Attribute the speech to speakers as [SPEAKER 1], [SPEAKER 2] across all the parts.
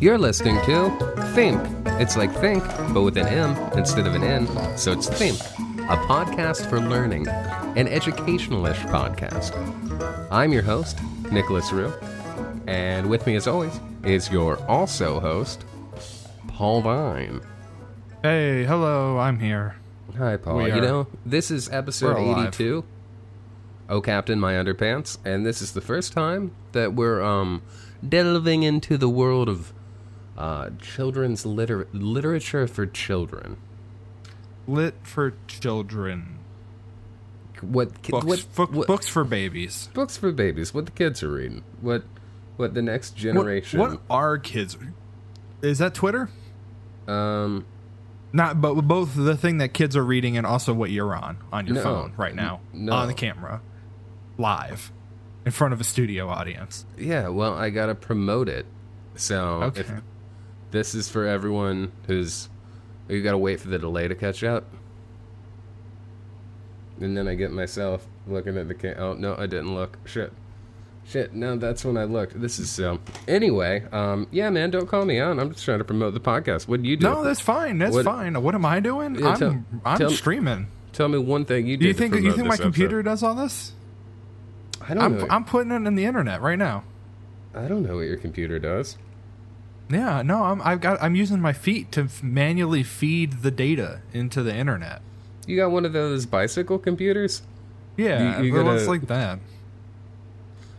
[SPEAKER 1] You're listening to Think. It's like think, but with an M instead of an N, so it's Think, a podcast for learning, an educational-ish podcast. I'm your host, Nicholas Rue, and with me as always is your also host, Paul Vine.
[SPEAKER 2] Hey, hello, I'm here.
[SPEAKER 1] Hi, Paul.
[SPEAKER 2] We
[SPEAKER 1] You
[SPEAKER 2] are-
[SPEAKER 1] know, this is episode
[SPEAKER 2] We're alive.
[SPEAKER 1] 82. Oh, Captain, my underpants. And this is the first time that we're um delving into the world of uh, children's liter- literature for children.
[SPEAKER 2] Lit for children.
[SPEAKER 1] What, ki-
[SPEAKER 2] Books,
[SPEAKER 1] what,
[SPEAKER 2] book-
[SPEAKER 1] what-
[SPEAKER 2] books for babies.
[SPEAKER 1] books for babies? What the kids are reading? What what the next
[SPEAKER 2] What,
[SPEAKER 1] generation?
[SPEAKER 2] what are kids? Is that Twitter?
[SPEAKER 1] Um,
[SPEAKER 2] Not, but both the thing that kids are reading and also what you're on on your
[SPEAKER 1] No.
[SPEAKER 2] phone right now
[SPEAKER 1] No.
[SPEAKER 2] on the camera, live, in front of a studio audience.
[SPEAKER 1] yeah. Well, I gotta promote it. So
[SPEAKER 2] Okay.
[SPEAKER 1] if this is for everyone who's you gotta wait for the delay to catch up. And then I get myself looking at the cam. Oh no, I didn't look. Shit, shit. No, that's when I looked. This is so. Anyway, um, yeah, man, don't call me out. I'm just trying to promote the podcast. What do you do?
[SPEAKER 2] No, that's fine. That's
[SPEAKER 1] What-
[SPEAKER 2] fine. What am I doing?
[SPEAKER 1] Yeah,
[SPEAKER 2] I'm
[SPEAKER 1] tell-
[SPEAKER 2] I'm
[SPEAKER 1] tell-
[SPEAKER 2] streaming.
[SPEAKER 1] Tell me one thing you did.
[SPEAKER 2] Do you think you think my
[SPEAKER 1] this
[SPEAKER 2] computer does all this?
[SPEAKER 1] I don't
[SPEAKER 2] I'm
[SPEAKER 1] know.
[SPEAKER 2] I'm putting it in the internet right now.
[SPEAKER 1] I don't know what your computer does.
[SPEAKER 2] Yeah, no, I'm I've got I'm using my feet to f- manually feed the data into the internet.
[SPEAKER 1] You got one of those bicycle computers?
[SPEAKER 2] Yeah,
[SPEAKER 1] You- you
[SPEAKER 2] well, it's like that.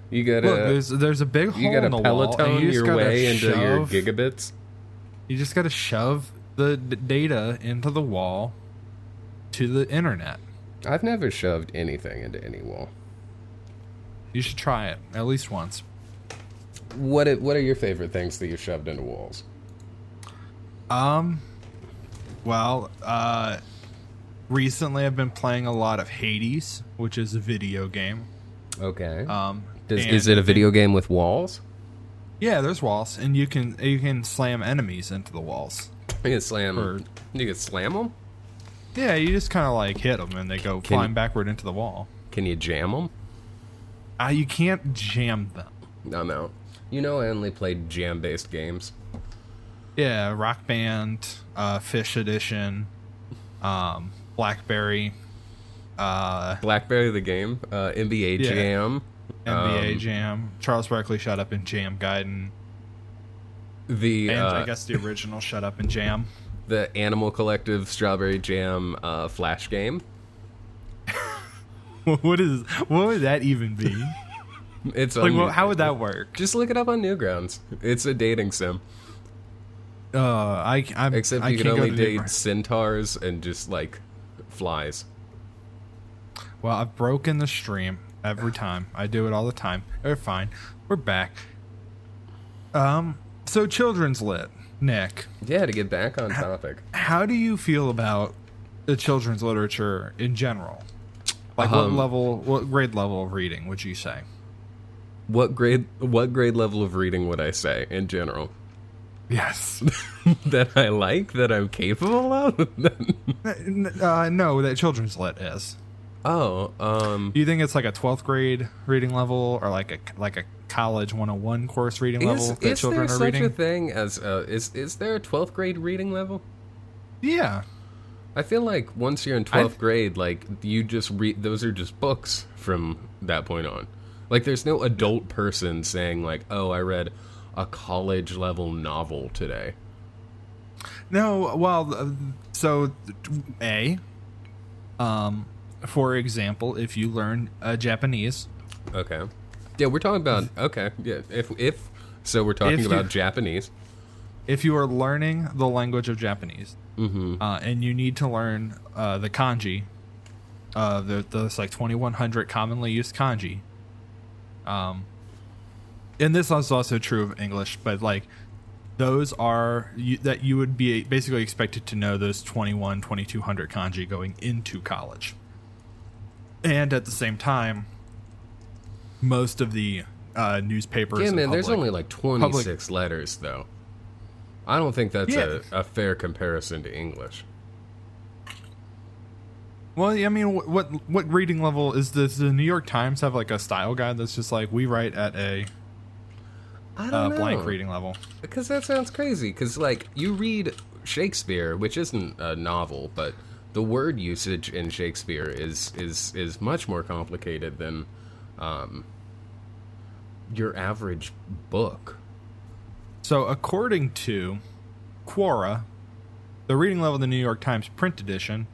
[SPEAKER 1] You got
[SPEAKER 2] Look,
[SPEAKER 1] a
[SPEAKER 2] there's there's a big hole
[SPEAKER 1] you got
[SPEAKER 2] in
[SPEAKER 1] to
[SPEAKER 2] the wall, you
[SPEAKER 1] your way into your
[SPEAKER 2] shove-
[SPEAKER 1] gigabits.
[SPEAKER 2] You just got to shove the d- data into the wall to the internet.
[SPEAKER 1] I've never shoved anything into any wall.
[SPEAKER 2] You should try it at least once.
[SPEAKER 1] What it, what are your favorite things that you shoved into walls?
[SPEAKER 2] Um, well, uh, recently I've been playing a lot of Hades, which is a video game.
[SPEAKER 1] Okay.
[SPEAKER 2] Um,
[SPEAKER 1] Does,
[SPEAKER 2] and
[SPEAKER 1] is it a video game with walls?
[SPEAKER 2] Yeah, there's walls, and you can you can slam enemies into the walls.
[SPEAKER 1] You can slam.
[SPEAKER 2] Or-
[SPEAKER 1] You can slam them.
[SPEAKER 2] Yeah, you just kind of like hit them, and they go
[SPEAKER 1] Can-
[SPEAKER 2] flying backward into the wall.
[SPEAKER 1] Can you jam them?
[SPEAKER 2] Uh, you can't jam them.
[SPEAKER 1] No, no. You know, I only played jam-based games.
[SPEAKER 2] Yeah, Rock Band, uh, Fish Edition, um, BlackBerry, uh,
[SPEAKER 1] BlackBerry the game, uh, NBA
[SPEAKER 2] Yeah.
[SPEAKER 1] Jam,
[SPEAKER 2] NBA
[SPEAKER 1] um,
[SPEAKER 2] Jam. Charles Barkley Shut Up and Jam Gaiden,
[SPEAKER 1] the
[SPEAKER 2] and
[SPEAKER 1] uh,
[SPEAKER 2] I guess the original Shut Up and Jam.
[SPEAKER 1] the Animal Collective Strawberry Jam uh, Flash game.
[SPEAKER 2] what is what would that even be?
[SPEAKER 1] It's
[SPEAKER 2] like, well, how would that work?
[SPEAKER 1] Just look it up on Newgrounds. It's a dating sim.
[SPEAKER 2] Uh, I, I'm,
[SPEAKER 1] Except you can
[SPEAKER 2] can't
[SPEAKER 1] only date
[SPEAKER 2] different-
[SPEAKER 1] centaurs and just like flies.
[SPEAKER 2] Well, I've broken the stream every time. I do it all the time. We're fine. We're back. Um, so children's lit, Nick.
[SPEAKER 1] Yeah, to get back on topic.
[SPEAKER 2] How do you feel about the children's literature in general? Like what
[SPEAKER 1] Um,
[SPEAKER 2] level, what grade level of reading would you say?
[SPEAKER 1] What grade what grade level of reading would I say in general?
[SPEAKER 2] Yes.
[SPEAKER 1] that I like, that I'm capable of?
[SPEAKER 2] uh, no, that children's lit is.
[SPEAKER 1] oh, um
[SPEAKER 2] Do you think it's like a twelfth grade reading level, or like a like a college 101 course reading level
[SPEAKER 1] is,
[SPEAKER 2] that
[SPEAKER 1] is
[SPEAKER 2] children
[SPEAKER 1] there
[SPEAKER 2] are
[SPEAKER 1] such
[SPEAKER 2] reading?
[SPEAKER 1] a thing as uh, is is there a 12th grade reading level?
[SPEAKER 2] yeah.
[SPEAKER 1] I feel like once you're in 12th grade, like you just read those are just books from that point on. Like there's no adult person saying like, "Oh, I read a college level novel today."
[SPEAKER 2] No, well, so a, um, for example, if you learn uh, Japanese,
[SPEAKER 1] Okay. Yeah, we're talking about okay. Yeah, if if so, we're talking
[SPEAKER 2] If you-
[SPEAKER 1] about Japanese.
[SPEAKER 2] if you are learning the language of Japanese,
[SPEAKER 1] Mm-hmm.
[SPEAKER 2] uh, and you need to learn uh, the kanji, uh, like twenty one hundred commonly used kanji. Um, and this is also true of English, but like those are you, that you would be basically expected to know those 21 2200 kanji going into college and at the same time most of the uh, newspapers
[SPEAKER 1] Yeah, man. There's only like 26 letters though. I don't think that's
[SPEAKER 2] Yeah.
[SPEAKER 1] a, a fair comparison to English.
[SPEAKER 2] Well, I mean, what what, reading level is this? Does the New York Times have like a style guide that's just like we write at a
[SPEAKER 1] I
[SPEAKER 2] uh,
[SPEAKER 1] don't know.
[SPEAKER 2] blank reading level?
[SPEAKER 1] Because that sounds crazy. Because like you read Shakespeare, which isn't a novel, but the word usage in Shakespeare is is is much more complicated than um, your average book.
[SPEAKER 2] So, according to Quora, the reading level of the New York Times print edition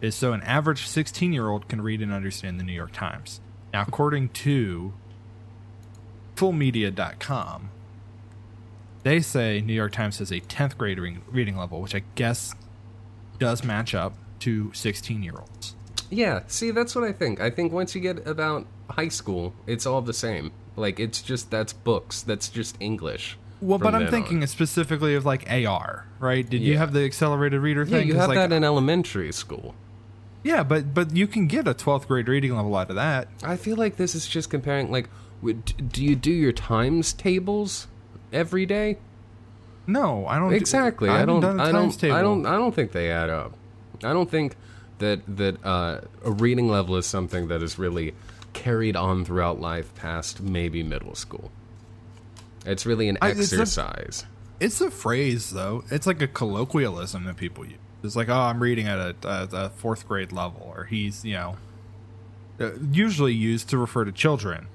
[SPEAKER 2] is so an average 16 year old can read and understand the New York Times. Now, according to fullmedia.com, they say New York Times has a 10th grade reading, level, which I guess does match up to 16 year olds.
[SPEAKER 1] Yeah, see, that's what I think. I think once you get about high school, it's all the same. Like it's just that's books. That's just English.
[SPEAKER 2] Well, but I'm thinking
[SPEAKER 1] on.
[SPEAKER 2] specifically of like AR, right? Did you have the accelerated reader
[SPEAKER 1] Yeah,
[SPEAKER 2] thing?
[SPEAKER 1] you
[SPEAKER 2] 'Cause,
[SPEAKER 1] have
[SPEAKER 2] like,
[SPEAKER 1] that in elementary school.
[SPEAKER 2] Yeah, but but you can get a 12th grade reading level out of that.
[SPEAKER 1] I feel like this is just comparing. Like, do you do your times tables every day?
[SPEAKER 2] No, I don't.
[SPEAKER 1] Exactly. I,
[SPEAKER 2] haven't
[SPEAKER 1] don't. I don't.
[SPEAKER 2] table.
[SPEAKER 1] I don't. I don't think they add up. I don't think that that uh, a reading level is something that is really carried on throughout life past maybe middle school. It's really an
[SPEAKER 2] I- it's a-
[SPEAKER 1] exercise.
[SPEAKER 2] It's a phrase though. It's like a colloquialism that people use. It's like, oh, I'm reading at a, a, a fourth grade level, or he's, you know, uh, usually used to refer to children,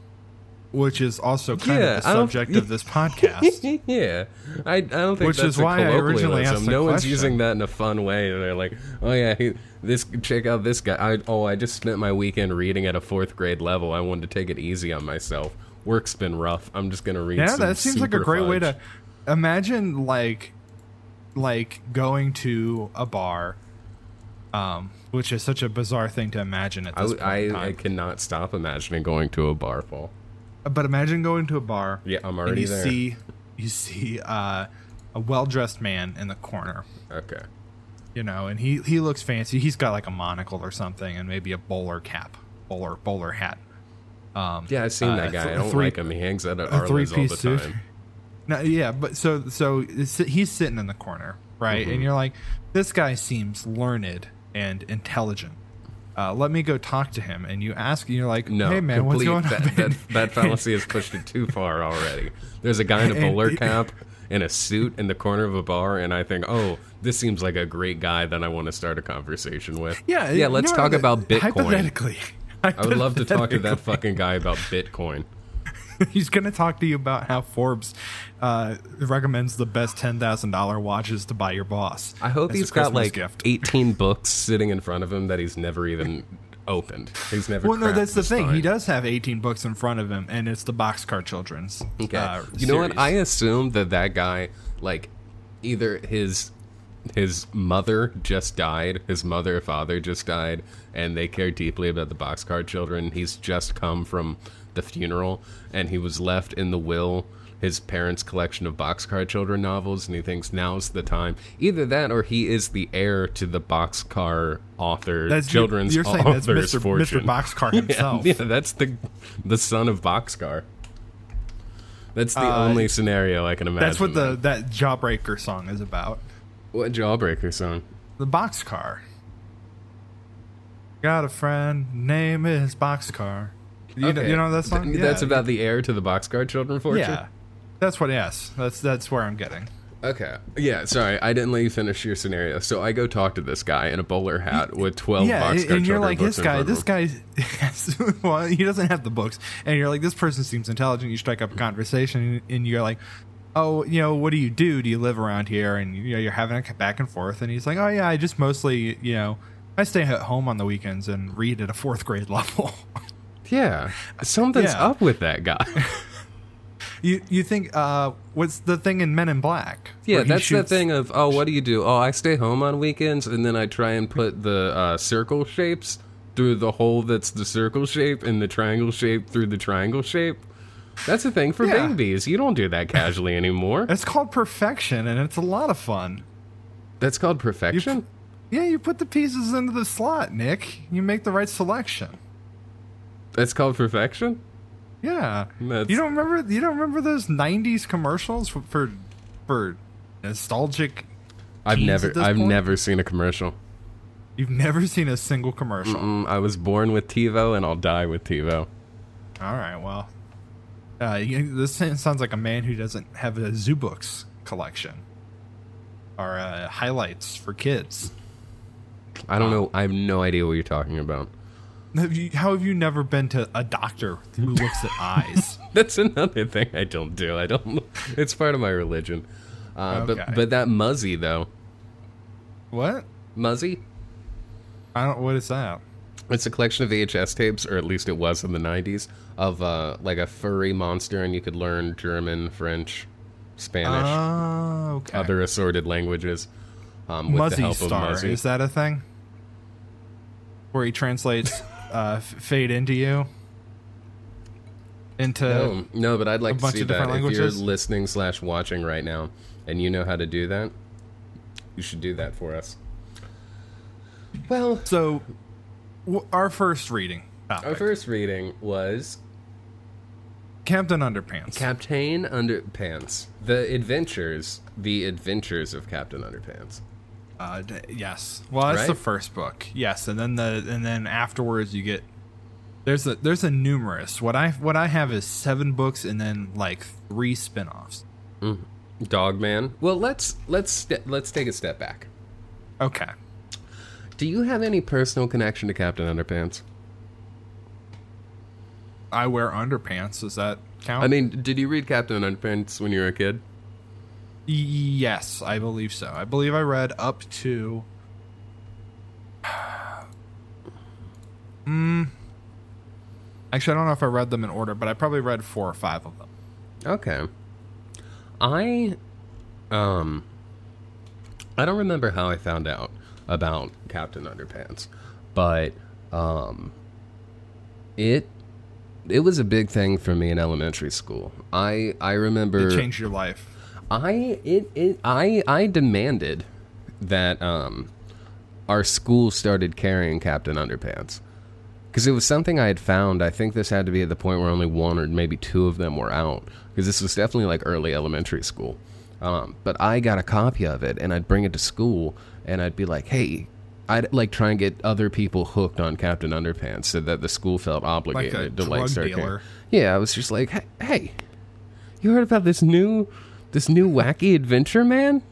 [SPEAKER 2] which is also kind
[SPEAKER 1] Yeah,
[SPEAKER 2] of the subject of this podcast.
[SPEAKER 1] yeah, I, I don't think
[SPEAKER 2] Which
[SPEAKER 1] that's
[SPEAKER 2] is
[SPEAKER 1] a
[SPEAKER 2] why I originally asked
[SPEAKER 1] No one's
[SPEAKER 2] question.
[SPEAKER 1] using that in a fun way. They're like, "Oh yeah, he, this check out this guy." I, oh, I just spent my weekend reading at a fourth grade level. I wanted to take it easy on myself. Work's been rough. I'm just gonna read.
[SPEAKER 2] yeah, that seems like a great way to imagine, like, like going to a bar, um, which is such a bizarre thing to imagine at this
[SPEAKER 1] w-
[SPEAKER 2] point in
[SPEAKER 1] I, I cannot stop imagining going to a bar. Paul.
[SPEAKER 2] But imagine going to a bar.
[SPEAKER 1] Yeah, I'm
[SPEAKER 2] and
[SPEAKER 1] already
[SPEAKER 2] you
[SPEAKER 1] there.
[SPEAKER 2] see, you see uh, a well-dressed man in the corner.
[SPEAKER 1] Okay.
[SPEAKER 2] you know, and he he looks fancy. He's got like a monocle or something, and maybe a bowler cap, bowler bowler hat. Um,
[SPEAKER 1] Yeah, I've seen
[SPEAKER 2] uh,
[SPEAKER 1] that guy.
[SPEAKER 2] th-
[SPEAKER 1] I don't
[SPEAKER 2] three-
[SPEAKER 1] like him. He hangs out at
[SPEAKER 2] a
[SPEAKER 1] Arlo's all the
[SPEAKER 2] suit.
[SPEAKER 1] time.
[SPEAKER 2] No, yeah, but so so he's sitting in the corner, right?
[SPEAKER 1] Mm-hmm.
[SPEAKER 2] And you're like, this guy seems learned and intelligent. Uh, let me go talk to him. And you ask, and you're like,
[SPEAKER 1] No,
[SPEAKER 2] hey man, what's going
[SPEAKER 1] that,
[SPEAKER 2] on?
[SPEAKER 1] That, that fallacy has pushed it too far already. There's a guy in a bowler cap in a suit in the corner of a bar, and I think, oh, this seems like a great guy that I want to start a conversation with.
[SPEAKER 2] yeah,
[SPEAKER 1] yeah. Let's
[SPEAKER 2] know,
[SPEAKER 1] talk about Bitcoin.
[SPEAKER 2] Hypothetically,
[SPEAKER 1] I would love to talk to that fucking guy about Bitcoin.
[SPEAKER 2] He's going to talk to you about how Forbes uh, recommends the best ten thousand dollar watches to buy your boss.
[SPEAKER 1] I hope he's got like
[SPEAKER 2] gift.
[SPEAKER 1] 18 books sitting in front of him that he's never even opened. He's never.
[SPEAKER 2] Well, no, that's the thing. He does have eighteen books in front of him, and it's the Boxcar Children's.
[SPEAKER 1] Okay.
[SPEAKER 2] uh,
[SPEAKER 1] you know what? I assumed that that guy, like, either his his mother just died, his mother father just died, and they care deeply about the boxcar children. He's just come from the funeral, and he was left in the will his parents' collection of boxcar children novels, and he thinks now's the time. Either that, or he is the heir to the boxcar author,
[SPEAKER 2] That's
[SPEAKER 1] children's
[SPEAKER 2] You're saying that's
[SPEAKER 1] author's
[SPEAKER 2] Mr.
[SPEAKER 1] fortune.
[SPEAKER 2] Mr. Boxcar
[SPEAKER 1] Yeah,
[SPEAKER 2] himself.
[SPEAKER 1] Yeah, that's the the son of Boxcar. That's the
[SPEAKER 2] Uh,
[SPEAKER 1] only scenario I can imagine.
[SPEAKER 2] That's what the that Jawbreaker song is about.
[SPEAKER 1] What Jawbreaker song?
[SPEAKER 2] The Boxcar. Got a friend, name is Boxcar. You, know,
[SPEAKER 1] Okay.
[SPEAKER 2] you know that song?
[SPEAKER 1] Th- That's about the heir to the Boxcar children fortune.
[SPEAKER 2] Yeah, that's what. Yes, that's that's where I'm getting.
[SPEAKER 1] Okay. Yeah. Sorry, I didn't let you finish your scenario. So I go talk to this guy in a bowler hat with twelve
[SPEAKER 2] yeah,
[SPEAKER 1] Boxcar
[SPEAKER 2] and you're like this guy. This guy, well, he doesn't have the books, and you're like, this person seems intelligent. You strike up a conversation, and you're like, oh, you know, what do you do? Do you live around here? And you know, you're having a back and forth, and he's like, oh yeah, I just mostly, you know, I stay at home on the weekends and read at a fourth grade level.
[SPEAKER 1] Yeah. Something's
[SPEAKER 2] Yeah.
[SPEAKER 1] up with that guy.
[SPEAKER 2] you you think uh, what's the thing in Men in Black?
[SPEAKER 1] Yeah, that's the thing of oh, what do you do? Oh, I stay home on weekends, and then I try and put the uh, circle shapes through the hole that's the circle shape, and the triangle shape through the triangle shape. That's a thing for
[SPEAKER 2] Yeah.
[SPEAKER 1] babies. You don't do that casually anymore.
[SPEAKER 2] It's called perfection, and it's a lot of fun.
[SPEAKER 1] That's called perfection.
[SPEAKER 2] Yeah, you put the pieces into the slot, Nick. You make the right selection.
[SPEAKER 1] That's called perfection.
[SPEAKER 2] Yeah.
[SPEAKER 1] That's-
[SPEAKER 2] You don't remember? You don't remember those '90s commercials for for, for nostalgic?
[SPEAKER 1] I've never, I've
[SPEAKER 2] point?
[SPEAKER 1] never seen a commercial.
[SPEAKER 2] You've never seen a single commercial.
[SPEAKER 1] Mm, I was born with TiVo, and I'll die with TiVo.
[SPEAKER 2] All right, well, uh, this sounds like a man who doesn't have a Zoobooks collection or uh, highlights for kids.
[SPEAKER 1] I don't know. I have no idea what you're talking about.
[SPEAKER 2] Have you, how have you never been to a doctor who looks at eyes?
[SPEAKER 1] That's another thing I don't do. I don't. It's part of my religion. Uh,
[SPEAKER 2] Okay.
[SPEAKER 1] But but that Muzzy though,
[SPEAKER 2] What?
[SPEAKER 1] Muzzy.
[SPEAKER 2] I don't. What is that?
[SPEAKER 1] It's a collection of VHS tapes, or at least it was in the '90s, of uh, like a furry monster, and you could learn German, French, Spanish,
[SPEAKER 2] Oh, okay.
[SPEAKER 1] other assorted languages. Um, with the help
[SPEAKER 2] Star
[SPEAKER 1] of Muzzy.
[SPEAKER 2] is that a thing? Where he translates uh, fade into you into
[SPEAKER 1] No, no, but I'd like to see that.
[SPEAKER 2] different
[SPEAKER 1] If you're listening slash watching right now, and you know how to do that, you should do that for us. Well,
[SPEAKER 2] So, our first reading. topic.
[SPEAKER 1] our first reading was
[SPEAKER 2] Captain Underpants.
[SPEAKER 1] Captain Underpants: The Adventures, The Adventures of Captain Underpants.
[SPEAKER 2] uh, d- yes. Well, that's
[SPEAKER 1] Right?
[SPEAKER 2] the first book. Yes, and then the and then afterwards you get there's a there's a numerous. What I what I have is seven books and then like three spin-offs.
[SPEAKER 1] Dogman. Well, let's let's ste let's take a step back.
[SPEAKER 2] Okay.
[SPEAKER 1] Do you have any personal connection to Captain Underpants?
[SPEAKER 2] I wear underpants. Does that count?
[SPEAKER 1] I mean, did you read Captain Underpants when you were a kid?
[SPEAKER 2] Yes, I believe so. I believe I read up to. Hmm. Actually, I don't know if I read them in order, but I probably read four or five of them.
[SPEAKER 1] Okay. I um I don't remember how I found out about Captain Underpants, but um it it was a big thing for me in elementary school. I I remember
[SPEAKER 2] It changed your life.
[SPEAKER 1] I it, it I I demanded that um our school started carrying Captain Underpants because it was something I had found. I think this had to be at the point where only one or maybe two of them were out because this was definitely like early elementary school. Um, but I got a copy of it and I'd bring it to school and I'd be like, hey. I'd like try and get other people hooked on Captain Underpants so that the school felt obligated to like start.
[SPEAKER 2] dealer.
[SPEAKER 1] Yeah, I was just like, hey, hey, you heard about this new this new wacky adventure, man?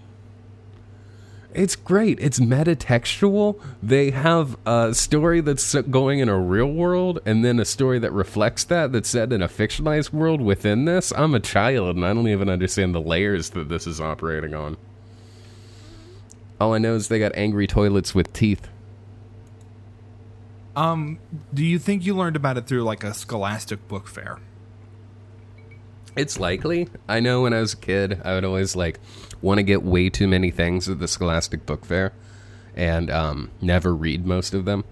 [SPEAKER 1] It's great. It's metatextual. They have a story that's going in a real world and then a story that reflects that that's set in a fictionalized world within this. I'm a child and I don't even understand the layers that this is operating on. All I know is they got angry toilets with teeth.
[SPEAKER 2] Um, do you think you learned about it through like a Scholastic book fair?
[SPEAKER 1] It's likely. I know when I was a kid, I would always like want to get way too many things at the Scholastic Book Fair, and um, never read most of them.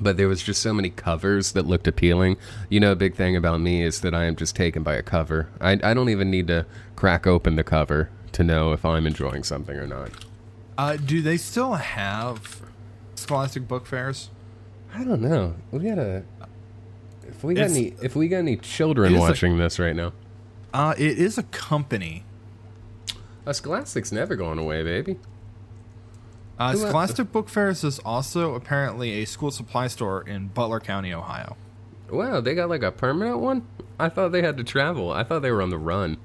[SPEAKER 1] But there was just so many covers that looked appealing. You know, a big thing about me is that I am just taken by a cover. I, I don't even need to crack open the cover to know if I'm enjoying something or not.
[SPEAKER 2] Uh, do they still have Scholastic book fairs?
[SPEAKER 1] I don't know. We gotta. If we got
[SPEAKER 2] It's-
[SPEAKER 1] any, if we got any children
[SPEAKER 2] is a-
[SPEAKER 1] watching this right now,
[SPEAKER 2] Uh, it is a company.
[SPEAKER 1] uh, Scholastic's never going away, baby.
[SPEAKER 2] Uh, Scholastic Book Fairs is also apparently a school supply store in Butler County, Ohio.
[SPEAKER 1] Wow, they got like a permanent one? I thought they had to travel. I thought they were on the run.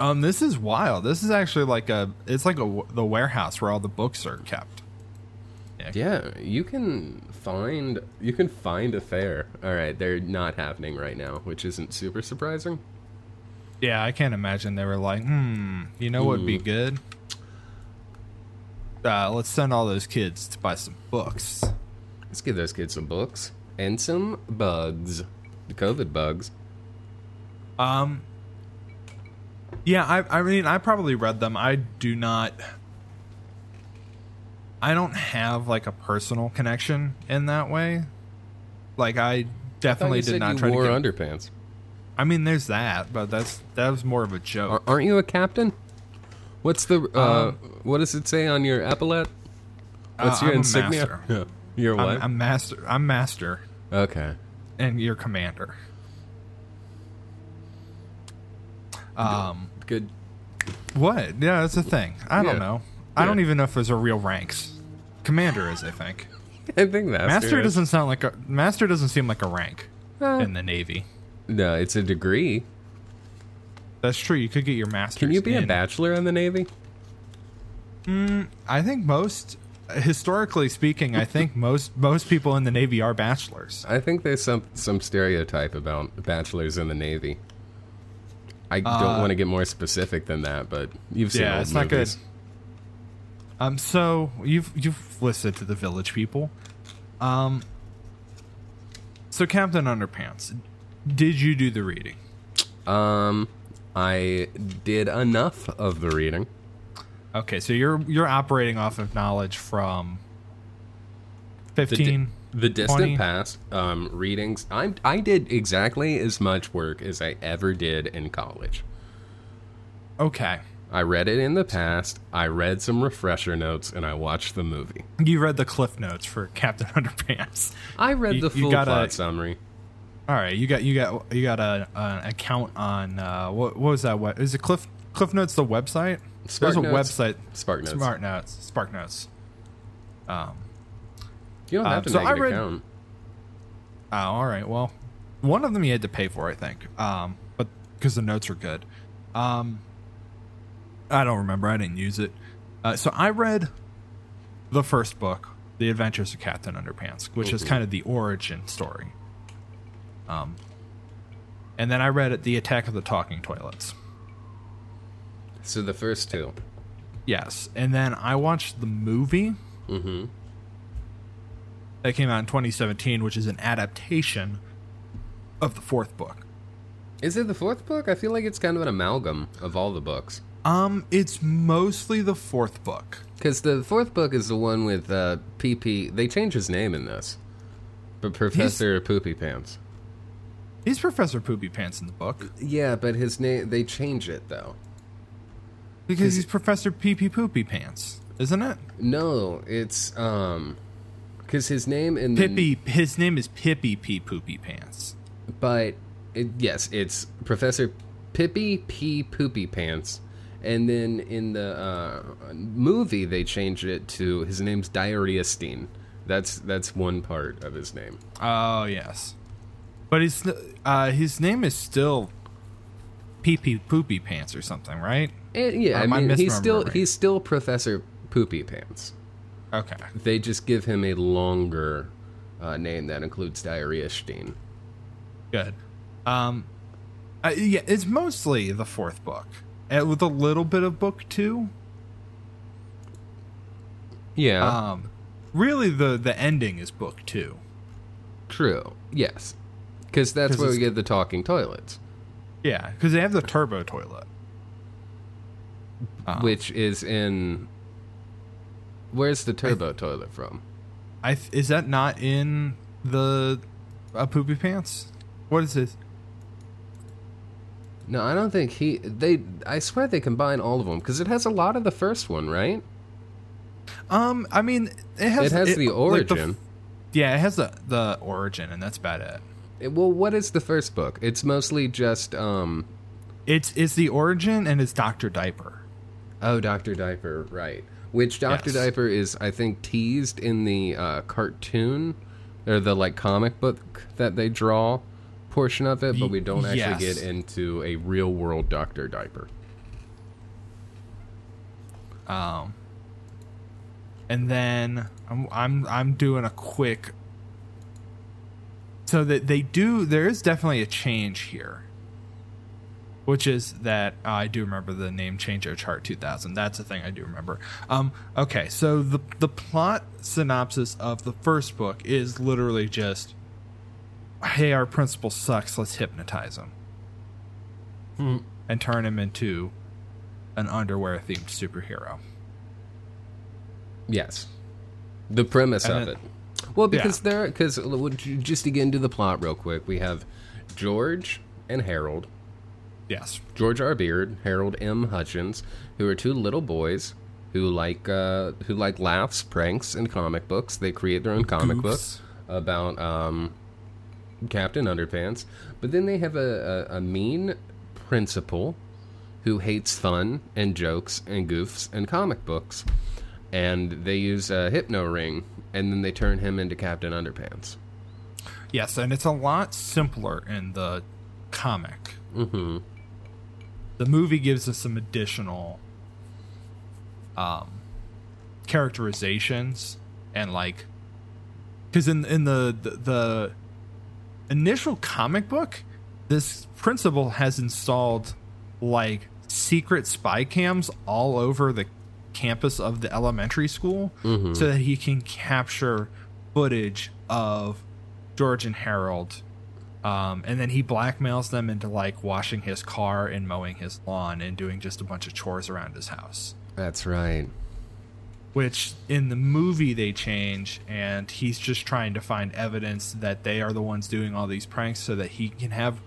[SPEAKER 2] Um, this is wild. This is actually like a. It's like a the warehouse where all the books are kept.
[SPEAKER 1] Yeah, you can find you can find a fair. All right, they're not happening right now, which isn't super surprising.
[SPEAKER 2] Yeah, I can't imagine they were like, hmm, you know what would be good? Uh, let's send all those kids to buy some books.
[SPEAKER 1] Let's give those kids some books and some bugs, the COVID bugs.
[SPEAKER 2] Um, yeah, I, I mean, I probably read them. I do not. I don't have like a personal connection in that way. Like I
[SPEAKER 1] I
[SPEAKER 2] definitely
[SPEAKER 1] you
[SPEAKER 2] did not try to.
[SPEAKER 1] wore
[SPEAKER 2] Get,
[SPEAKER 1] underpants.
[SPEAKER 2] I mean, there's that, but that's that was more of a joke.
[SPEAKER 1] Aren't you a captain? What's the uh,
[SPEAKER 2] Um,
[SPEAKER 1] what does it say on your epaulette? What's
[SPEAKER 2] Uh,
[SPEAKER 1] your
[SPEAKER 2] I'm
[SPEAKER 1] insignia?
[SPEAKER 2] master.
[SPEAKER 1] Yeah. You're what?
[SPEAKER 2] I'm, I'm master. I'm master,
[SPEAKER 1] okay.
[SPEAKER 2] and you're commander. Um,
[SPEAKER 1] Good.
[SPEAKER 2] what? Yeah, that's a thing. I
[SPEAKER 1] Yeah.
[SPEAKER 2] don't know. I don't even know if there's a real ranks. Commander is, I think.
[SPEAKER 1] I think Master.
[SPEAKER 2] Master
[SPEAKER 1] is.
[SPEAKER 2] doesn't sound like a Master doesn't seem like a rank
[SPEAKER 1] Uh,
[SPEAKER 2] in the Navy.
[SPEAKER 1] no, it's a degree.
[SPEAKER 2] That's true. You could get your master.
[SPEAKER 1] Can you be a bachelor in the Navy?
[SPEAKER 2] I think most, historically speaking, I think most most people in the Navy are bachelors.
[SPEAKER 1] I think there's some some stereotype about bachelors in the Navy. I don't want to get more specific than that, but you've seen
[SPEAKER 2] Uh, yeah, it's not good. Um, so you've you've listened to the Village People. Um, so Captain Underpants, did you do the reading?
[SPEAKER 1] Um, I did enough of the reading.
[SPEAKER 2] Okay, so you're you're operating off of knowledge from fifteen.
[SPEAKER 1] The distant
[SPEAKER 2] 20?
[SPEAKER 1] past um, readings. I I did exactly as much work as I ever did in college.
[SPEAKER 2] okay,
[SPEAKER 1] I read it in the past. I read some refresher notes, and I watched the movie.
[SPEAKER 2] you read the cliff notes for Captain Underpants.
[SPEAKER 1] I read
[SPEAKER 2] You-
[SPEAKER 1] the
[SPEAKER 2] you
[SPEAKER 1] full
[SPEAKER 2] got
[SPEAKER 1] a summary.
[SPEAKER 2] All right, you got you got you got a an account on uh, what what was that? What is it? Cliff Cliff Notes the website?
[SPEAKER 1] Spark
[SPEAKER 2] There's a website.
[SPEAKER 1] Spark Notes.
[SPEAKER 2] Smart Notes. Spark Notes. Um.
[SPEAKER 1] You don't have to
[SPEAKER 2] so
[SPEAKER 1] make
[SPEAKER 2] I read-
[SPEAKER 1] account.
[SPEAKER 2] Oh, all right. Well, one of them you had to pay for, I think. Um, but because the notes are good. Um, I don't remember. I didn't use it. Uh, so I read the first book, The Adventures of Captain Underpants, which is
[SPEAKER 1] Mhm.
[SPEAKER 2] kind of the origin story. Um, and then I read it, The Attack of the Talking Toilets.
[SPEAKER 1] So the first two.
[SPEAKER 2] Yes, and then I watched the movie
[SPEAKER 1] Mm-hmm.
[SPEAKER 2] That came out in 2017, which is an adaptation of the fourth book.
[SPEAKER 1] Is it the fourth book? I feel like it's kind of an amalgam of all the books.
[SPEAKER 2] Um, it's mostly the fourth book.
[SPEAKER 1] Because the fourth book is the one with uh, PP. They change his name in this. But Professor Poopy Pants.
[SPEAKER 2] He's Professor Poopy Pants in the book
[SPEAKER 1] Yeah, but his name. They change it, though.
[SPEAKER 2] because he's Professor Pee Pee Poopy Pants, isn't it?
[SPEAKER 1] No, it's. um Because his name in the.
[SPEAKER 2] Pippy. His name is Pippy Pee Poopy Pants.
[SPEAKER 1] But, it, yes, it's Professor Pippy P. Poopy Pants. And then in the uh, movie, they changed it to his name's Diarrheastein. That's that's one part of his name.
[SPEAKER 2] Oh yes, but his uh, his name is still Pee Pee Poopy Pants or something, right?
[SPEAKER 1] And, yeah,
[SPEAKER 2] Or
[SPEAKER 1] I
[SPEAKER 2] am I
[SPEAKER 1] mean, he's still he's still Professor Poopy Pants.
[SPEAKER 2] Okay.
[SPEAKER 1] They just give him a longer uh, name that includes Diarrheastein.
[SPEAKER 2] Good. Um, uh, yeah, it's mostly the fourth book, uh, with a little bit of book two.
[SPEAKER 1] Yeah,
[SPEAKER 2] Um, really, the the ending is book two.
[SPEAKER 1] true. Yes, because that's
[SPEAKER 2] 'Cause
[SPEAKER 1] where we get the talking toilets,
[SPEAKER 2] Yeah, because they have the turbo toilet. Um,
[SPEAKER 1] which is in. Where's the turbo toilet from?
[SPEAKER 2] I th- is that not in the uh, poopy pants? What is this?
[SPEAKER 1] No, I don't think he. They. I swear they combine all of them because it has a lot of the first one, right?
[SPEAKER 2] Um, I mean, it has
[SPEAKER 1] It has the
[SPEAKER 2] like,
[SPEAKER 1] origin.
[SPEAKER 2] yeah, it has the the origin, and that's about it.
[SPEAKER 1] It- well, what is the first book? It's mostly just. um
[SPEAKER 2] It's it's the origin, and it's Doctor Diaper.
[SPEAKER 1] Oh, Doctor Diaper, right? Which Doctor
[SPEAKER 2] Yes.
[SPEAKER 1] Diaper is, I think, teased in the uh, cartoon or the like comic book that they draw portion of it, but we don't actually
[SPEAKER 2] yes.
[SPEAKER 1] get into a real world Doctor Diaper.
[SPEAKER 2] Um, and then I'm I'm I'm doing a quick. So that they do, there is definitely a change here, which is that uh, I do remember the name change chart 2000. That's a thing I do remember. Um, okay, so the the plot synopsis of the first book is literally just, "Hey, our principal sucks. Let's hypnotize him and turn him into an underwear themed superhero."
[SPEAKER 1] Yes, the premise
[SPEAKER 2] And
[SPEAKER 1] of
[SPEAKER 2] then-
[SPEAKER 1] it. Well, because
[SPEAKER 2] Yeah.
[SPEAKER 1] there, because just to get into the plot real quick, we have George and Harold.
[SPEAKER 2] Yes.
[SPEAKER 1] George R. Beard, Harold M. Hutchins, who are two little boys who like uh, who like laughs, pranks, and comic books. They create their own comic
[SPEAKER 2] Goofs.
[SPEAKER 1] books about um, Captain Underpants. But then they have a, a, a mean principal who hates fun and jokes and goofs and comic books. and they use a hypno ring, and then they turn him into Captain Underpants.
[SPEAKER 2] Yes, and it's a lot simpler in the comic.
[SPEAKER 1] Mm-hmm.
[SPEAKER 2] The movie gives us some additional um, characterizations and like because in in the, the the initial comic book, this principal has installed like secret spy cams all over the campus of the elementary school
[SPEAKER 1] Mhm.
[SPEAKER 2] so that he can capture footage of George and Harold. Um, and then he blackmails them into like washing his car and mowing his lawn and doing just a bunch of chores around his house.
[SPEAKER 1] That's right.
[SPEAKER 2] Which in the movie they change, and he's just trying to find evidence that they are the ones doing all these pranks so that he can have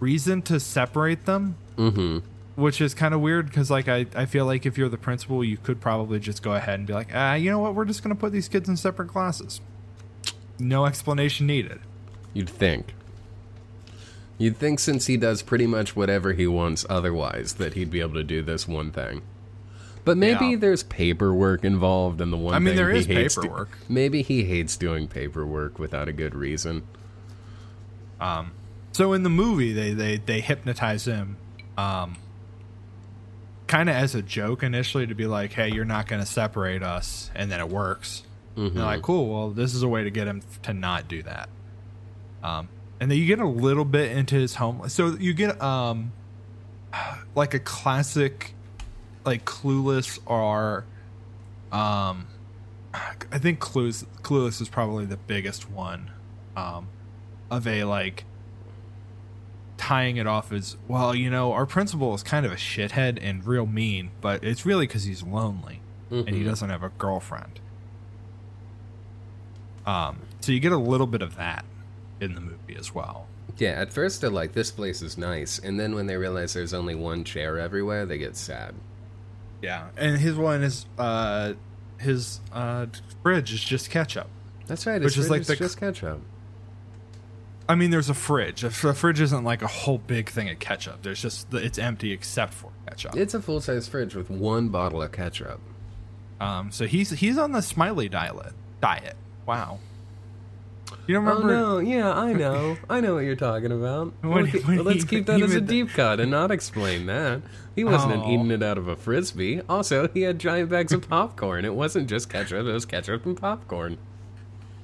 [SPEAKER 2] reason to separate them
[SPEAKER 1] Mm-hmm.
[SPEAKER 2] which is kind of weird because like I, I feel like if you're the principal you could probably just go ahead and be like ah you know what we're just going to put these kids in separate classes no explanation needed
[SPEAKER 1] You'd think. You'd think since he does pretty much whatever he wants otherwise that he'd be able to do this one thing. But maybe
[SPEAKER 2] Yeah.
[SPEAKER 1] there's paperwork involved in the one
[SPEAKER 2] I mean,
[SPEAKER 1] thing
[SPEAKER 2] there
[SPEAKER 1] he
[SPEAKER 2] is
[SPEAKER 1] hates do-
[SPEAKER 2] paperwork.
[SPEAKER 1] maybe he hates doing paperwork without a good reason.
[SPEAKER 2] Um, so in the movie they they, they hypnotize him um, kind of as a joke initially to be like hey you're not going to separate us and then it works and they're like cool well this is a way to get him to not do that um, and then you get a little bit into his home. So you get um like a classic like clueless or um i think clueless clueless is probably the biggest one um of a like tying it off as well you know our principal is kind of a shithead and real mean but it's really because he's lonely and he
[SPEAKER 1] Mhm.
[SPEAKER 2] doesn't have a girlfriend. Um so you get a little bit of that in the movie as well
[SPEAKER 1] Yeah, at first they're like, this place is nice. And then when they realize there's only one chair everywhere, they get sad.
[SPEAKER 2] yeah and his one is uh his uh fridge is just ketchup
[SPEAKER 1] That's right.
[SPEAKER 2] Which
[SPEAKER 1] It's
[SPEAKER 2] is like the-
[SPEAKER 1] just ketchup.
[SPEAKER 2] I mean, there's a fridge. A fr- a fridge isn't like a whole big thing of ketchup. There's just the, it's empty except for ketchup.
[SPEAKER 1] It's a full size fridge with one bottle of ketchup.
[SPEAKER 2] Um, so he's he's on the Smiley diet. Diet. Wow. You don't
[SPEAKER 1] Oh no, yeah, I know. I know what you're talking about.
[SPEAKER 2] When-
[SPEAKER 1] ke-
[SPEAKER 2] when
[SPEAKER 1] let's
[SPEAKER 2] he-
[SPEAKER 1] keep that as a
[SPEAKER 2] the-
[SPEAKER 1] deep cut and not explain that. He wasn't
[SPEAKER 2] Oh.
[SPEAKER 1] eating it out of a frisbee. Also, he had giant bags of popcorn. It wasn't just ketchup; it was ketchup and popcorn.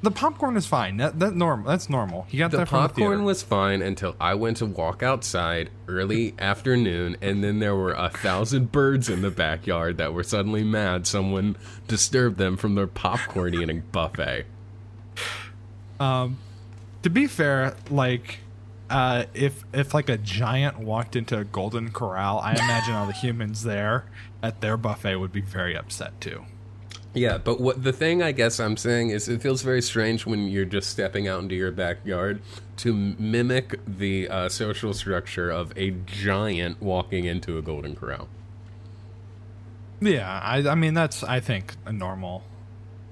[SPEAKER 2] The popcorn is fine. That that normal. That's normal. He got
[SPEAKER 1] The
[SPEAKER 2] that from the
[SPEAKER 1] popcorn
[SPEAKER 2] theater.
[SPEAKER 1] was fine until I went to walk outside early afternoon, and then there were a thousand birds in the backyard that were suddenly mad someone disturbed them from their popcorn eating buffet.
[SPEAKER 2] To be fair, like uh, if if like a giant walked into a golden corral, I imagine all the humans there at their buffet would be very upset too.
[SPEAKER 1] Yeah, but what the thing I guess I'm saying is it feels very strange when you're just stepping out into your backyard to mimic the uh, social structure of a giant walking into a golden corral.
[SPEAKER 2] Yeah, I I mean that's I think a normal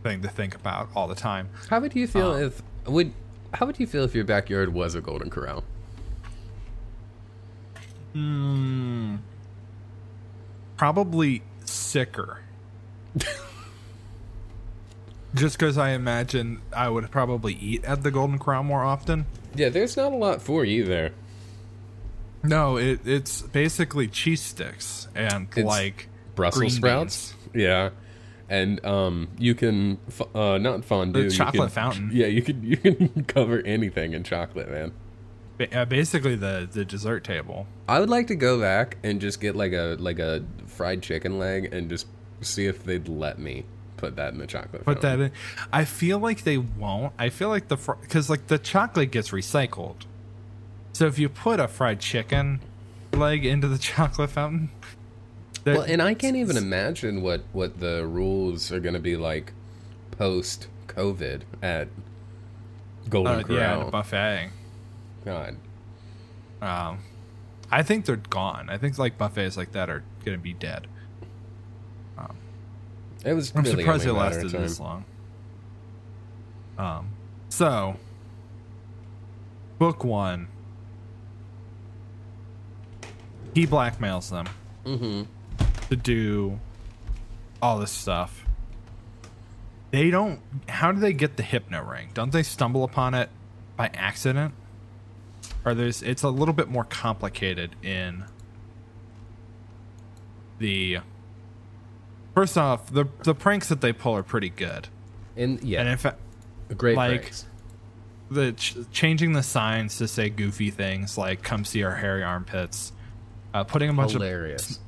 [SPEAKER 2] thing to think about all the time.
[SPEAKER 1] How would you feel
[SPEAKER 2] Um,
[SPEAKER 1] if would how would you feel if your backyard was a golden corral? Hmm.
[SPEAKER 2] Probably sicker. Just because I imagine I would probably eat at the Golden Corral more often.
[SPEAKER 1] Yeah, there's not a lot for you there.
[SPEAKER 2] No, it, it's basically cheese sticks and
[SPEAKER 1] It's
[SPEAKER 2] like
[SPEAKER 1] Brussels sprouts. Yeah. And um, you can f- uh, not fondue.
[SPEAKER 2] The chocolate
[SPEAKER 1] can-
[SPEAKER 2] fountain.
[SPEAKER 1] Yeah, you can you can cover anything in chocolate, man.
[SPEAKER 2] Uh, basically the the dessert table.
[SPEAKER 1] I would like to go back and just get like a like a fried chicken leg and just see if they'd let me put that in the chocolate.
[SPEAKER 2] Put that
[SPEAKER 1] fountain.
[SPEAKER 2] in. I feel like they won't. I feel like the because like the chocolate gets recycled. So if you put a fried chicken leg into the chocolate fountain,
[SPEAKER 1] Well, and I can't even imagine what what the rules are going to be like post COVID at Golden
[SPEAKER 2] uh,
[SPEAKER 1] Corral.
[SPEAKER 2] the buffet.
[SPEAKER 1] God,
[SPEAKER 2] Um, I think they're gone. I think like buffets like that are gonna be dead.
[SPEAKER 1] it was.
[SPEAKER 2] I'm
[SPEAKER 1] really
[SPEAKER 2] surprised it
[SPEAKER 1] only a matter of
[SPEAKER 2] lasted
[SPEAKER 1] time.
[SPEAKER 2] this long. Um, so book one, he blackmails them
[SPEAKER 1] Mhm.
[SPEAKER 2] To do all this stuff, they don't. How do they get the hypno ring? Don't they stumble upon it by accident? Or there's it's a little bit more complicated in the. First off, the the pranks that they pull are pretty good,
[SPEAKER 1] And yeah,
[SPEAKER 2] and in fact,
[SPEAKER 1] great
[SPEAKER 2] like-
[SPEAKER 1] pranks.
[SPEAKER 2] the ch- changing the signs to say goofy things like "Come see our hairy armpits," uh, putting a bunch of
[SPEAKER 1] Hilarious.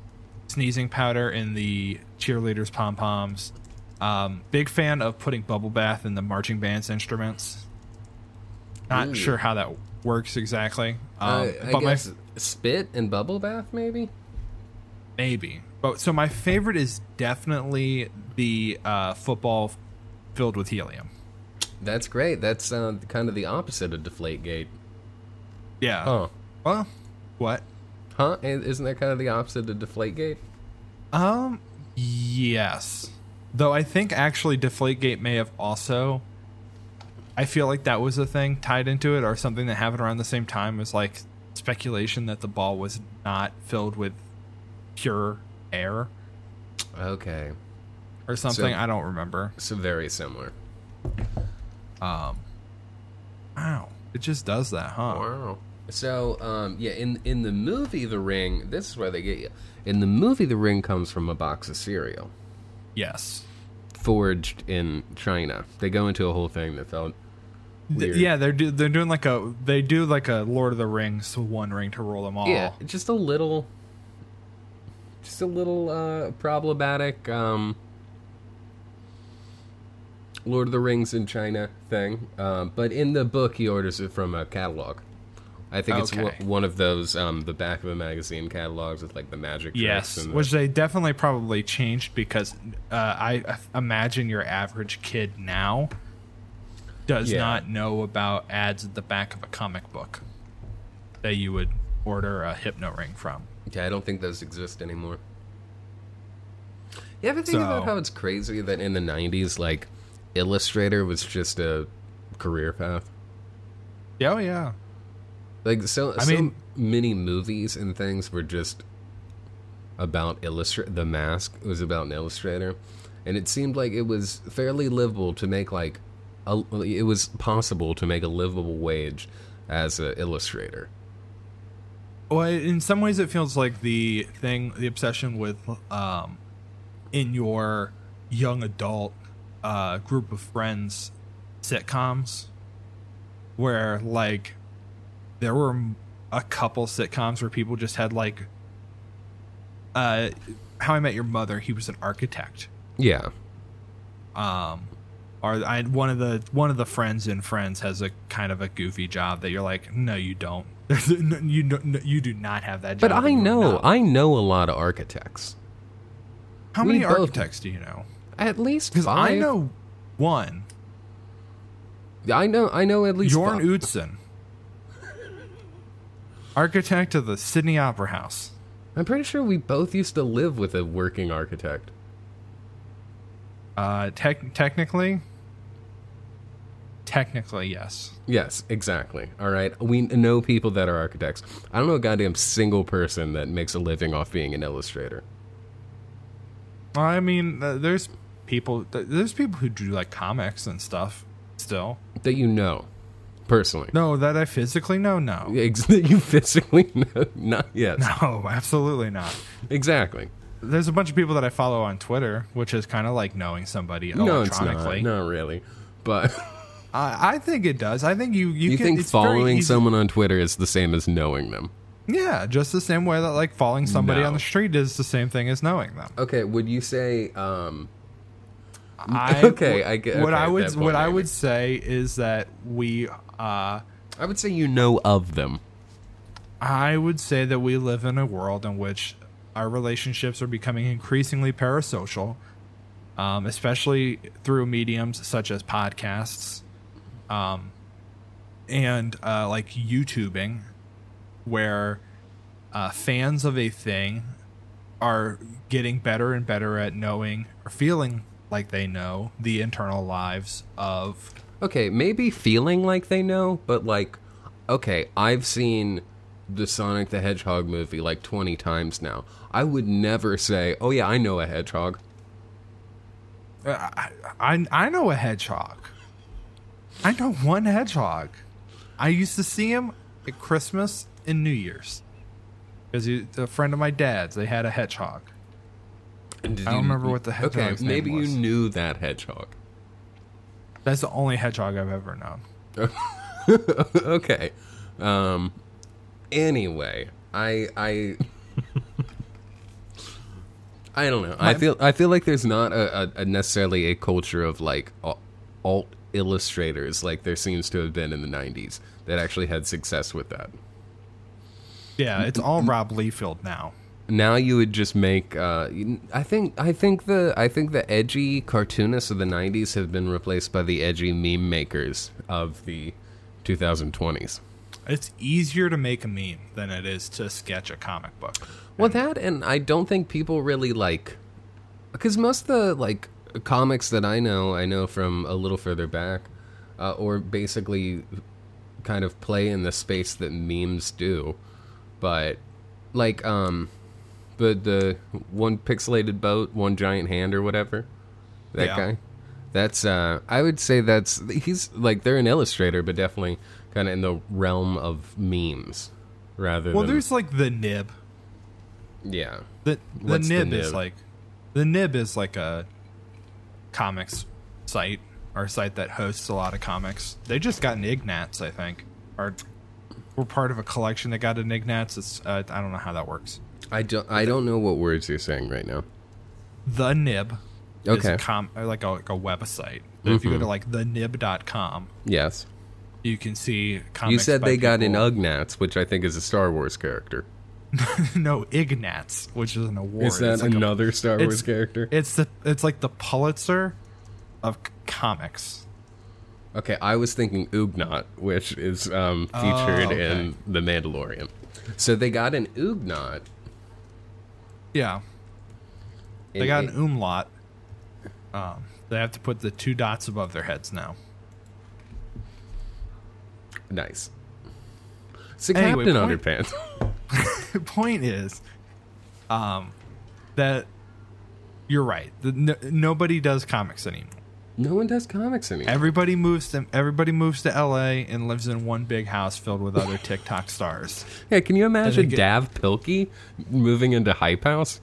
[SPEAKER 2] Sneezing powder in the cheerleaders' pom poms. Um, big fan of putting bubble bath in the marching band's instruments. Not
[SPEAKER 1] Ooh.
[SPEAKER 2] sure how that works exactly, um,
[SPEAKER 1] uh, I
[SPEAKER 2] but my
[SPEAKER 1] guess spit and bubble bath, maybe.
[SPEAKER 2] maybe. But so my favorite is definitely the uh, football filled with helium.
[SPEAKER 1] That's great. That's uh, kind of the opposite of Deflategate.
[SPEAKER 2] Yeah.
[SPEAKER 1] Huh?
[SPEAKER 2] Well, what?
[SPEAKER 1] Huh? Isn't that kind of the opposite of Deflategate?
[SPEAKER 2] Um, yes. Though I think actually Deflategate may have also. I feel like that was a thing tied into it, or something that happened around the same time. Was like speculation that the ball was not filled with pure air
[SPEAKER 1] Okay,
[SPEAKER 2] or something.
[SPEAKER 1] So-
[SPEAKER 2] I don't remember.
[SPEAKER 1] so very similar.
[SPEAKER 2] Um, wow, it just does that, huh?
[SPEAKER 1] Wow. So, um, yeah, in in the movie The Ring, this is where they get you. In the movie, The Ring comes from a box of cereal
[SPEAKER 2] Yes.
[SPEAKER 1] forged in China. They go into a whole thing that felt weird.
[SPEAKER 2] yeah, they're do- they're doing like a they do like a Lord of the Rings one ring to rule them all.
[SPEAKER 1] Yeah, just a little, just a little uh, problematic. Um, Lord of the Rings in China thing, um, but in the book he orders it from a catalog. I think it's
[SPEAKER 2] Okay.
[SPEAKER 1] one- one of those um, the back of a magazine catalogs with like the magic.
[SPEAKER 2] Yes,
[SPEAKER 1] and the-
[SPEAKER 2] which they definitely probably changed because uh, I I imagine your average kid now does
[SPEAKER 1] Yeah.
[SPEAKER 2] not know about ads at the back of a comic book that you would order a hypno ring from.
[SPEAKER 1] Yeah, I don't think those exist anymore. You ever think
[SPEAKER 2] So-
[SPEAKER 1] about how it's crazy that in the '90s, like Illustrator was just a career path?
[SPEAKER 2] Yeah, oh yeah.
[SPEAKER 1] Like so,
[SPEAKER 2] I
[SPEAKER 1] so
[SPEAKER 2] mean-
[SPEAKER 1] many movies and things were just about illustrator. The Mask was about an illustrator, and it seemed like it was fairly livable to make like a, it was possible to make a livable wage as an illustrator.
[SPEAKER 2] Well, in some ways, it feels like the thing, the obsession with, um, in your young adult uh, group of friends sitcoms, where like there were a couple sitcoms where people just had like, uh, How I Met Your Mother. He was an architect.
[SPEAKER 1] Yeah,
[SPEAKER 2] Um, or I one of the one of the friends in Friends has a kind of a goofy job that you're like, no, you don't. you no, you do not have that job.
[SPEAKER 1] but I
[SPEAKER 2] and you are
[SPEAKER 1] know. I know a lot of architects.
[SPEAKER 2] How
[SPEAKER 1] we
[SPEAKER 2] many
[SPEAKER 1] both-
[SPEAKER 2] architects do you know?
[SPEAKER 1] At least
[SPEAKER 2] Because. I know one,
[SPEAKER 1] I know. I know at least.
[SPEAKER 2] Jorn. Utzon, architect of the Sydney Opera House.
[SPEAKER 1] I'm pretty sure we both used to live with a working architect.
[SPEAKER 2] Uh, tech technically, technically yes.
[SPEAKER 1] Yes, exactly. All right. We know people that are architects. I don't know a goddamn single person that makes a living off being an illustrator.
[SPEAKER 2] I mean, uh, there's people. There's people who do like comics and stuff. Still,
[SPEAKER 1] That you know, personally.
[SPEAKER 2] no, that I physically know. No,
[SPEAKER 1] Ex- you physically know. Not yes.
[SPEAKER 2] no, absolutely not.
[SPEAKER 1] Exactly.
[SPEAKER 2] There's a bunch of people that I follow on Twitter, which is kind of like knowing somebody
[SPEAKER 1] No, it's not.
[SPEAKER 2] electronically.
[SPEAKER 1] Not really. But
[SPEAKER 2] I, I think it does. I think you you,
[SPEAKER 1] you
[SPEAKER 2] can,
[SPEAKER 1] think following someone on Twitter is the same as knowing them?
[SPEAKER 2] Yeah, just the same way that like following somebody
[SPEAKER 1] No.
[SPEAKER 2] on the street is the same thing as knowing them.
[SPEAKER 1] Okay. Would you say? um
[SPEAKER 2] I,
[SPEAKER 1] Okay, I get-
[SPEAKER 2] what
[SPEAKER 1] okay,
[SPEAKER 2] I would what I would say is that we uh
[SPEAKER 1] I would say you know of them.
[SPEAKER 2] I would say that we live in a world in which our relationships are becoming increasingly parasocial, um, especially through mediums such as podcasts, um, and uh, like YouTubing, where uh, fans of a thing are getting better and better at knowing or feeling like they know the internal lives of
[SPEAKER 1] Okay, maybe feeling like they know, but like, okay, I've seen the Sonic the Hedgehog movie like 20 times now. I would never say, oh yeah, I know a hedgehog.
[SPEAKER 2] Uh, I, I I know a hedgehog. I know one hedgehog. I used to see him at Christmas and New Year's. Because a friend of my dad's, they had a hedgehog.
[SPEAKER 1] And did
[SPEAKER 2] I don't
[SPEAKER 1] you-
[SPEAKER 2] remember what the hedgehog. Okay,
[SPEAKER 1] maybe
[SPEAKER 2] was.
[SPEAKER 1] you knew that hedgehog.
[SPEAKER 2] That's the only hedgehog I've ever known.
[SPEAKER 1] okay. Um. Anyway, I I. I don't know. I feel I feel like there's not a, a, a necessarily a culture of like alt illustrators like there seems to have been in the '90s that actually had success with that.
[SPEAKER 2] Yeah, it's all Rob Liefeld now.
[SPEAKER 1] Now you would just make uh i think i think the i think the edgy cartoonists of the 90s have been replaced by the edgy meme makers of the 2020s
[SPEAKER 2] It's easier to make a meme than it is to sketch a comic book.
[SPEAKER 1] well that and i don't think people really like because most of the like comics that i know i know from a little further back uh, or basically kind of play in the space that memes do but like um the the one pixelated boat one giant hand or whatever that
[SPEAKER 2] Yeah.
[SPEAKER 1] guy that's uh i would say that's he's like they're an illustrator but definitely kind of in the realm of memes rather
[SPEAKER 2] Well,
[SPEAKER 1] than
[SPEAKER 2] there's like the nib.
[SPEAKER 1] yeah
[SPEAKER 2] The the
[SPEAKER 1] What's the
[SPEAKER 2] nib, is like the nib is like a comics site or a site that hosts a lot of comics. They just got an Ignatz, I think, or we're part of a collection that got an Ignatz. It's uh, I don't know how that works.
[SPEAKER 1] I don't i don't know what words you're saying right now
[SPEAKER 2] The Nib is
[SPEAKER 1] Okay.
[SPEAKER 2] a com- uh, like a like a website. If you go to like thenib.com,
[SPEAKER 1] yes
[SPEAKER 2] you can see comics.
[SPEAKER 1] you said they got an
[SPEAKER 2] people-
[SPEAKER 1] ugnats which i think is a star wars character
[SPEAKER 2] no Ignatz, which is an award.
[SPEAKER 1] is that
[SPEAKER 2] It's like a-
[SPEAKER 1] another star
[SPEAKER 2] it's-
[SPEAKER 1] wars character
[SPEAKER 2] It's the it's like the Pulitzer of comics.
[SPEAKER 1] Okay, I was thinking Ugnaught, which is um,
[SPEAKER 2] Oh,
[SPEAKER 1] featured
[SPEAKER 2] okay.
[SPEAKER 1] in The Mandalorian. So they got an Ugnaught.
[SPEAKER 2] Yeah, they
[SPEAKER 1] in-
[SPEAKER 2] got an
[SPEAKER 1] in-
[SPEAKER 2] umlaut. Um, they have to put the two dots above their heads now.
[SPEAKER 1] nice. So
[SPEAKER 2] Anyway,
[SPEAKER 1] Captain
[SPEAKER 2] point-
[SPEAKER 1] Underpants.
[SPEAKER 2] point is, um, that you're right. The, no, nobody does comics anymore.
[SPEAKER 1] No one does comics anymore.
[SPEAKER 2] Everybody moves to everybody moves to L.A. and lives in one big house filled with other TikTok stars.
[SPEAKER 1] yeah, can you imagine
[SPEAKER 2] it-
[SPEAKER 1] Dav Pilkey moving into Hype House?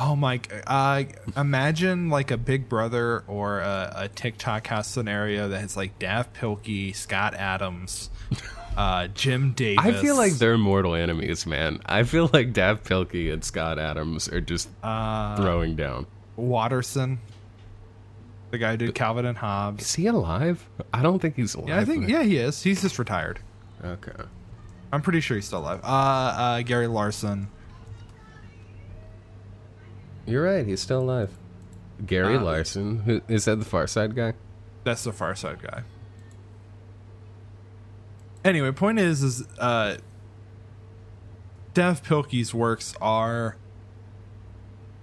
[SPEAKER 2] Oh my! Uh, imagine like a Big Brother or a, a TikTok house scenario that has like Dav Pilkey, Scott Adams, uh, Jim Davis.
[SPEAKER 1] I feel like they're mortal enemies, man. I feel like Dav Pilkey and Scott Adams are just
[SPEAKER 2] uh,
[SPEAKER 1] throwing down.
[SPEAKER 2] Watterson, the guy who did Calvin and Hobbes.
[SPEAKER 1] Is he alive? I don't think he's alive.
[SPEAKER 2] Yeah, I think yeah he is. He's just retired.
[SPEAKER 1] Okay.
[SPEAKER 2] I'm pretty sure he's still alive. Uh, uh, Gary Larson.
[SPEAKER 1] You're right. He's still alive. Gary
[SPEAKER 2] Uh,
[SPEAKER 1] Larson. Who, is that the Far Side guy?
[SPEAKER 2] That's the Far Side guy. Anyway, point is, is uh, Dav Pilkey's works are.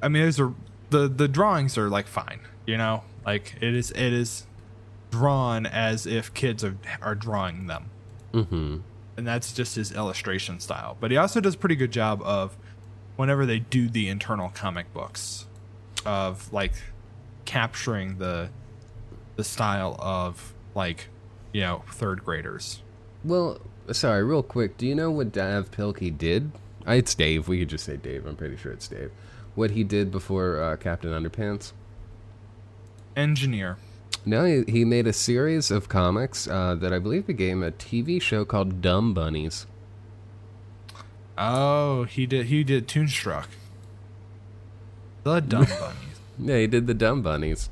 [SPEAKER 2] I mean, there's a the the drawings are like fine, you know, like it is it is drawn as if kids are are drawing them,
[SPEAKER 1] Mm-hmm.
[SPEAKER 2] and that's just his illustration style. But he also does a pretty good job of whenever they do the internal comic books of like capturing the the style of like you know third graders.
[SPEAKER 1] Well, sorry, real quick. Do you know what Dav Pilkey did? Uh, It's Dave. We could just say Dave. I'm pretty sure it's Dave. What he did before uh, Captain Underpants?
[SPEAKER 2] Engineer.
[SPEAKER 1] No, he, he made a series of comics uh, that I believe became a TV show called Dumb Bunnies.
[SPEAKER 2] Oh, he did. He did Toonstruck. The Dumb Bunnies.
[SPEAKER 1] Yeah, he did the Dumb Bunnies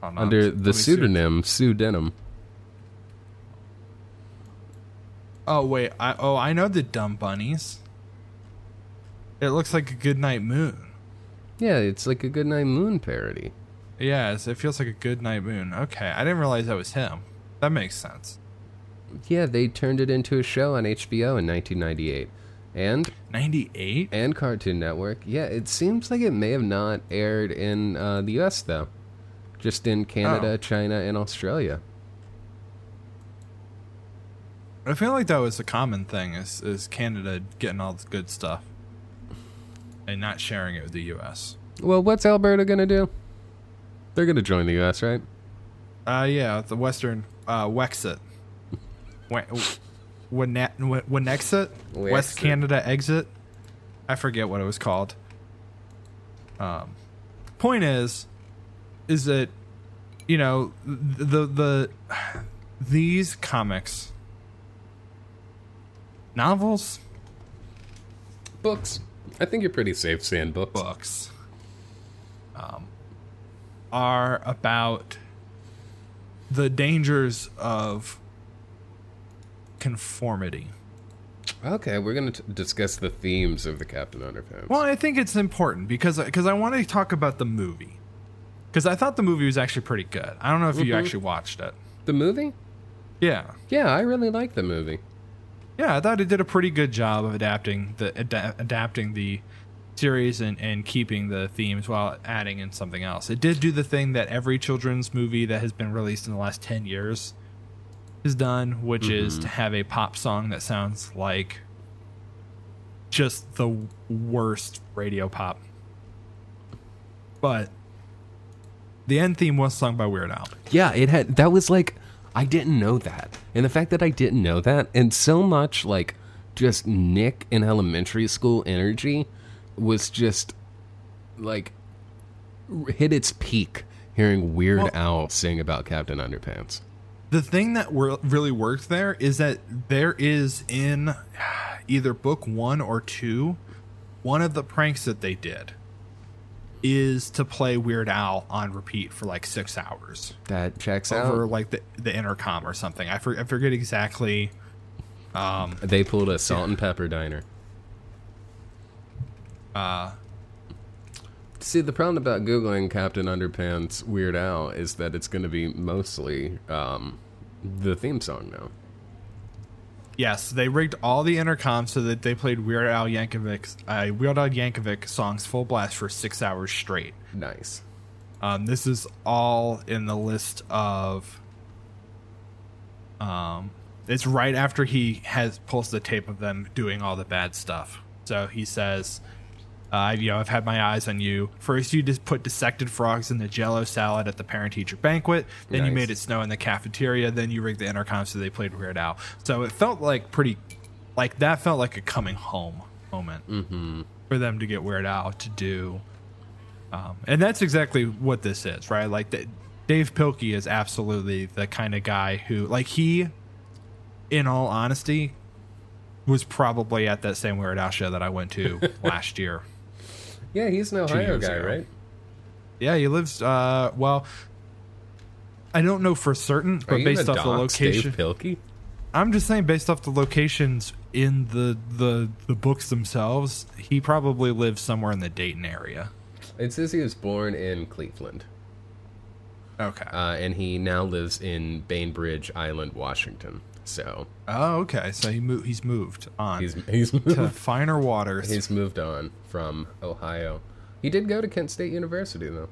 [SPEAKER 2] Hold on,
[SPEAKER 1] under the pseudonym Sue Denim.
[SPEAKER 2] Oh wait, I oh I know the Dumb Bunnies. It looks like a Goodnight Moon.
[SPEAKER 1] Yeah, it's like a Goodnight Moon parody.
[SPEAKER 2] Yes, it feels like a good night Moon. Okay, I didn't realize that was him. That makes sense.
[SPEAKER 1] Yeah, they turned it into a show on HBO in 1998. And
[SPEAKER 2] Ninety eight.
[SPEAKER 1] and Cartoon Network. Yeah, it seems like it may have not aired in uh, the US though. Just in Canada,
[SPEAKER 2] Oh.
[SPEAKER 1] China, and Australia.
[SPEAKER 2] I feel like that was a common thing. Is is Canada getting all the good stuff and not sharing it with the U.S.
[SPEAKER 1] Well, what's Alberta gonna do? They're gonna join the U.S., right?
[SPEAKER 2] Uh, yeah, the Western uh, Wexit. We- Wenexit? West Canada Exit? I forget what it was called. Um, point is, is that you know the the these comics, novels,
[SPEAKER 1] Books. I think you're pretty safe saying books.
[SPEAKER 2] books, um, are about the dangers of conformity.
[SPEAKER 1] Okay, we're gonna discuss the themes of the Captain Underpants.
[SPEAKER 2] Well, I think it's important because because I want to talk about the movie because I thought the movie was actually pretty good. I don't know if you mm-hmm. actually watched it.
[SPEAKER 1] The movie?
[SPEAKER 2] Yeah,
[SPEAKER 1] Yeah, I really like the movie.
[SPEAKER 2] yeah, I thought it did a pretty good job of adapting the ada- adapting the series and, and keeping the themes while adding in something else. It did do the thing that every children's movie that has been released in the last ten years has done, which is mm-hmm. to have a pop song that sounds like just the worst radio pop. But the end theme was sung by Weird Al.
[SPEAKER 1] Yeah, it had. That was like, I didn't know that, and the fact that I didn't know that, and so much like just Nick in elementary school energy was just like hit its peak hearing Weird
[SPEAKER 2] Well-
[SPEAKER 1] Al sing about Captain Underpants.
[SPEAKER 2] The thing that really worked there is that there is in either book one or two, one of the pranks that they did is to play Weird Al on repeat for like six hours
[SPEAKER 1] That checks
[SPEAKER 2] over
[SPEAKER 1] out.
[SPEAKER 2] like the, the intercom or something. I, for, I forget exactly.
[SPEAKER 1] Um, they pulled a salt and pepper diner.
[SPEAKER 2] Uh,
[SPEAKER 1] See, the problem about googling Captain Underpants Weird Al is that it's going to be mostly um, the theme song now.
[SPEAKER 2] yes, they rigged all the intercoms so that they played Weird Al Yankovic, uh, Weird Al Yankovic songs full blast for six hours straight.
[SPEAKER 1] Nice.
[SPEAKER 2] Um, this is all in the list of. Um, it's right after he has pulls the tape of them doing all the bad stuff. So he says, uh, "You know, I've had my eyes on you. First, you just put dissected frogs in the Jello salad at the parent-teacher banquet. Then you made it snow in the cafeteria. Then you rigged the intercom so they played Weird Al. So it felt like pretty, like that felt like a coming home moment for them to get Weird Al to do." Um, and that's exactly what this is, right? Like the, Dave Pilkey is absolutely the kind of guy who, like, he, in all honesty, was probably at that same Weird Al show that I went to last year.
[SPEAKER 1] Yeah, he's an Ohio guy,
[SPEAKER 2] ago.
[SPEAKER 1] right?
[SPEAKER 2] Yeah, he lives. Uh, well, I don't know for certain, but based off the location,
[SPEAKER 1] Pilkey?
[SPEAKER 2] I'm just saying, based off the locations in the the the books themselves, he probably lives somewhere in the Dayton area.
[SPEAKER 1] It says he was born in Cleveland,
[SPEAKER 2] Okay.
[SPEAKER 1] uh, and he now lives in Bainbridge Island, Washington. So
[SPEAKER 2] oh, okay. So he mo- he's moved on
[SPEAKER 1] he's he's moved to
[SPEAKER 2] finer waters.
[SPEAKER 1] he's moved on from Ohio. He did go to Kent State University though.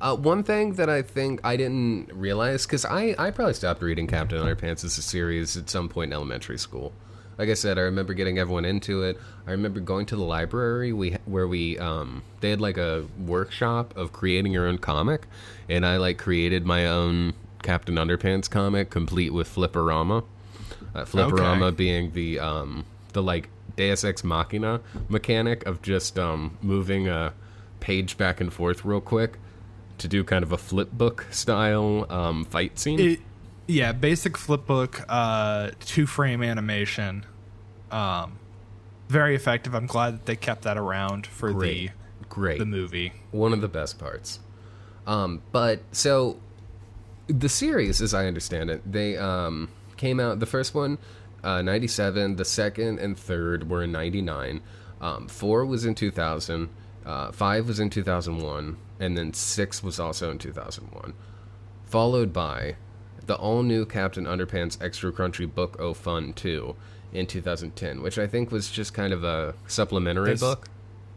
[SPEAKER 1] Uh, one thing that I think I didn't realize because I, I probably stopped reading Captain Underpants as a series at some point in elementary school. Like I said, I remember getting everyone into it. I remember going to the library we where we um, they had like a workshop of creating your own comic, and I like created my own Captain Underpants comic, complete with Flip-O-Rama. Uh, Flip-O-Rama
[SPEAKER 2] Okay.
[SPEAKER 1] being the um, the like Deus Ex Machina mechanic of just um, moving a page back and forth real quick to do kind of a flip book style um, fight scene.
[SPEAKER 2] It, yeah, basic flip book, uh, two frame animation, um, very effective. I'm glad that they kept that around for
[SPEAKER 1] Great. Great.
[SPEAKER 2] the the movie.
[SPEAKER 1] one of the best parts. Um, but so the series, as I understand it, they um, came out. The first one, uh, ninety seven. The second and third were in ninety nine. Um, four was in two thousand. Uh, five was in two thousand one, and then six was also in two thousand one. Followed by the all new Captain Underpants Extra Crunchy Book O Fun two in two thousand ten, which I think was just kind of a supplementary
[SPEAKER 2] This-
[SPEAKER 1] book.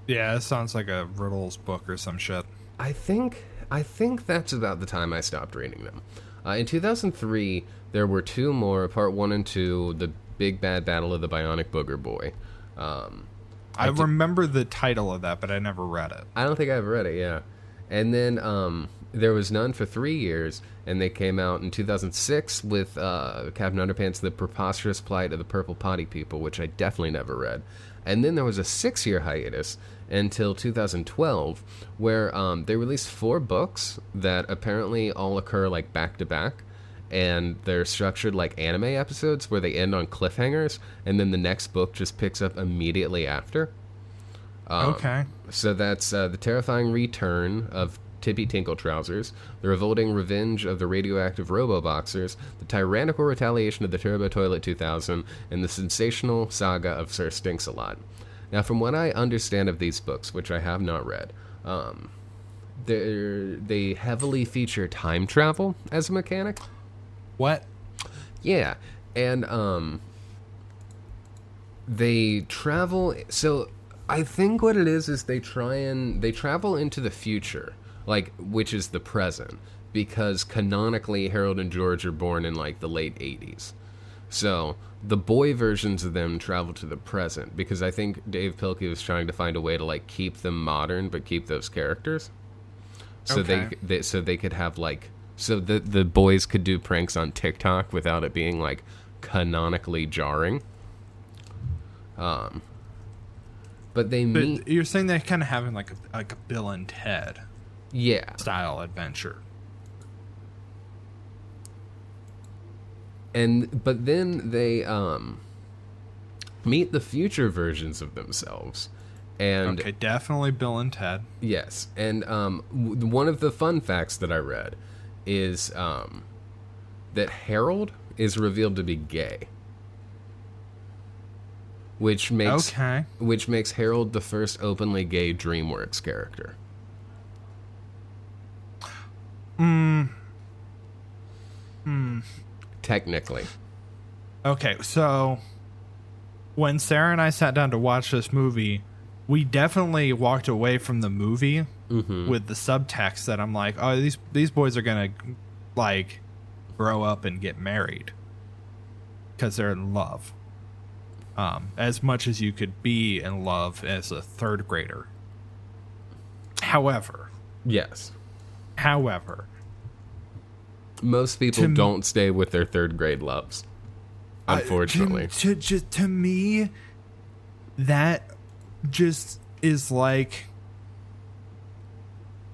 [SPEAKER 2] Yeah, it sounds like a riddles book or some shit.
[SPEAKER 1] I think I think that's about the time I stopped reading them. Uh, in 2003, there were two more, part one and two, the Big Bad Battle of the Bionic Booger Boy. Um,
[SPEAKER 2] I, remember the title of that, but I never read it.
[SPEAKER 1] I don't think I've read it. Yeah, And then um, there was none for three years, and they came out in 2006 with uh, Captain Underpants: The Preposterous Plight of the Purple Potty People, which I definitely never read. And then there was a six-year hiatus until 2012, where um, they released four books that apparently all occur like back to back. And they're structured like anime episodes where they end on cliffhangers, and then the next book just picks up immediately after. Um,
[SPEAKER 2] okay.
[SPEAKER 1] So that's uh, the terrifying return of Tippy Tinkle Trousers, the revolting revenge of the radioactive Robo Boxers, the tyrannical retaliation of the Turbo Toilet 2000, and the sensational saga of Sir Stinks a Lot. Now, from what I understand of these books, which I have not read, um, they heavily feature time travel as a mechanic.
[SPEAKER 2] What?
[SPEAKER 1] Yeah, and um, they travel. So I think what it is is they try and they travel into the future, like which is the present, because canonically Harold and George are born in like the late '80s. So the boy versions of them travel to the present because I think Dave Pilkey was trying to find a way to like keep them modern but keep those characters. So
[SPEAKER 2] Okay.
[SPEAKER 1] they, they so they could have like so the the boys could do pranks on TikTok without it being like canonically jarring. Um but they
[SPEAKER 2] But
[SPEAKER 1] meet
[SPEAKER 2] you're saying they're kind of having like a, like a Bill and Ted
[SPEAKER 1] yeah.
[SPEAKER 2] style adventure.
[SPEAKER 1] And but then they um meet the future versions of themselves. And
[SPEAKER 2] Okay, definitely Bill and Ted.
[SPEAKER 1] yes. And um w- one of the fun facts that i read is um that harold is revealed to be gay. Which makes
[SPEAKER 2] Okay.
[SPEAKER 1] which makes harold the first openly gay dreamworks character technically
[SPEAKER 2] Okay, so when Sarah and I sat down to watch this movie, we definitely walked away from the movie with the subtext that I'm like, oh, these these boys are gonna like grow up and get married because they're in love. Um, as much as you could be in love as a third grader. However,
[SPEAKER 1] yes
[SPEAKER 2] however,
[SPEAKER 1] most people
[SPEAKER 2] To
[SPEAKER 1] don't stay with their third grade loves unfortunately
[SPEAKER 2] Uh, to, to, to me that just is like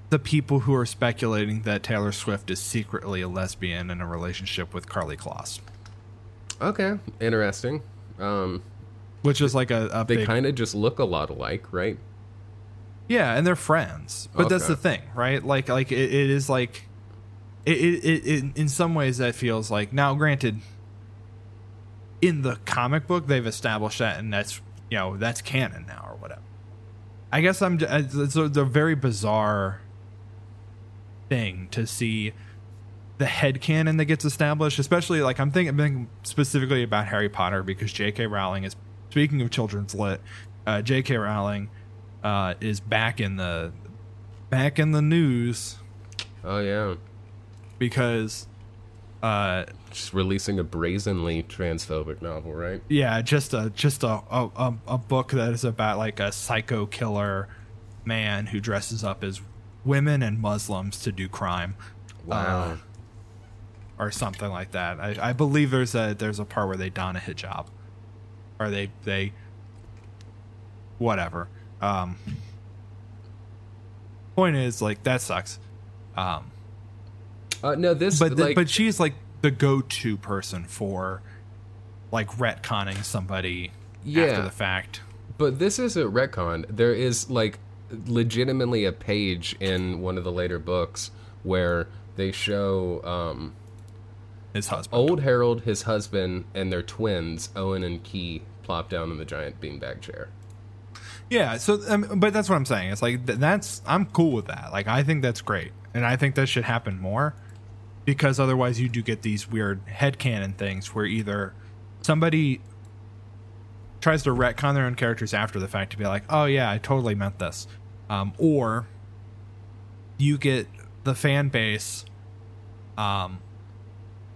[SPEAKER 2] the people who are speculating that Taylor Swift is secretly a lesbian in a relationship with Karlie Kloss,
[SPEAKER 1] Okay, interesting. Um,
[SPEAKER 2] which is like a, a
[SPEAKER 1] they
[SPEAKER 2] big
[SPEAKER 1] kind of just look a lot alike, right?
[SPEAKER 2] yeah, and they're friends. But that's the thing, right? Like like it, it is like it, it, it, in some ways that feels like now granted in the comic book they've established that and that's you know that's canon now or whatever. I guess i'm it's a, it's a very bizarre thing to see the head canon that gets established especially like i'm thinking, thinking specifically about harry potter because j.k rowling is speaking of children's lit uh, j.k rowling uh, is back in the back in the news.
[SPEAKER 1] Oh yeah,
[SPEAKER 2] because uh,
[SPEAKER 1] just releasing a brazenly transphobic novel, right?
[SPEAKER 2] Yeah, just a just a, a a book that is about like a psycho killer man who dresses up as women and Muslims to do crime,
[SPEAKER 1] Wow.
[SPEAKER 2] Uh, or something like that. I, I believe there's a there's a part where they don a hijab, or they they whatever. Um, point is like that sucks. Um,
[SPEAKER 1] uh, no, this
[SPEAKER 2] but
[SPEAKER 1] like
[SPEAKER 2] but she's like the go-to person for like retconning somebody
[SPEAKER 1] Yeah.
[SPEAKER 2] after the fact.
[SPEAKER 1] But this is a retcon. There is like legitimately a page in one of the later books where they show um,
[SPEAKER 2] His husband.
[SPEAKER 1] old Harold, his husband, and their twins, Owen and Key, plop down in the giant beanbag chair.
[SPEAKER 2] Yeah. So, um, but that's what I'm saying. It's like th- that's I'm cool with that. Like I think that's great, and I think that should happen more because otherwise you do get these weird headcanon things where either somebody tries to retcon their own characters after the fact to be like, oh yeah, I totally meant this, um, or you get the fan base um,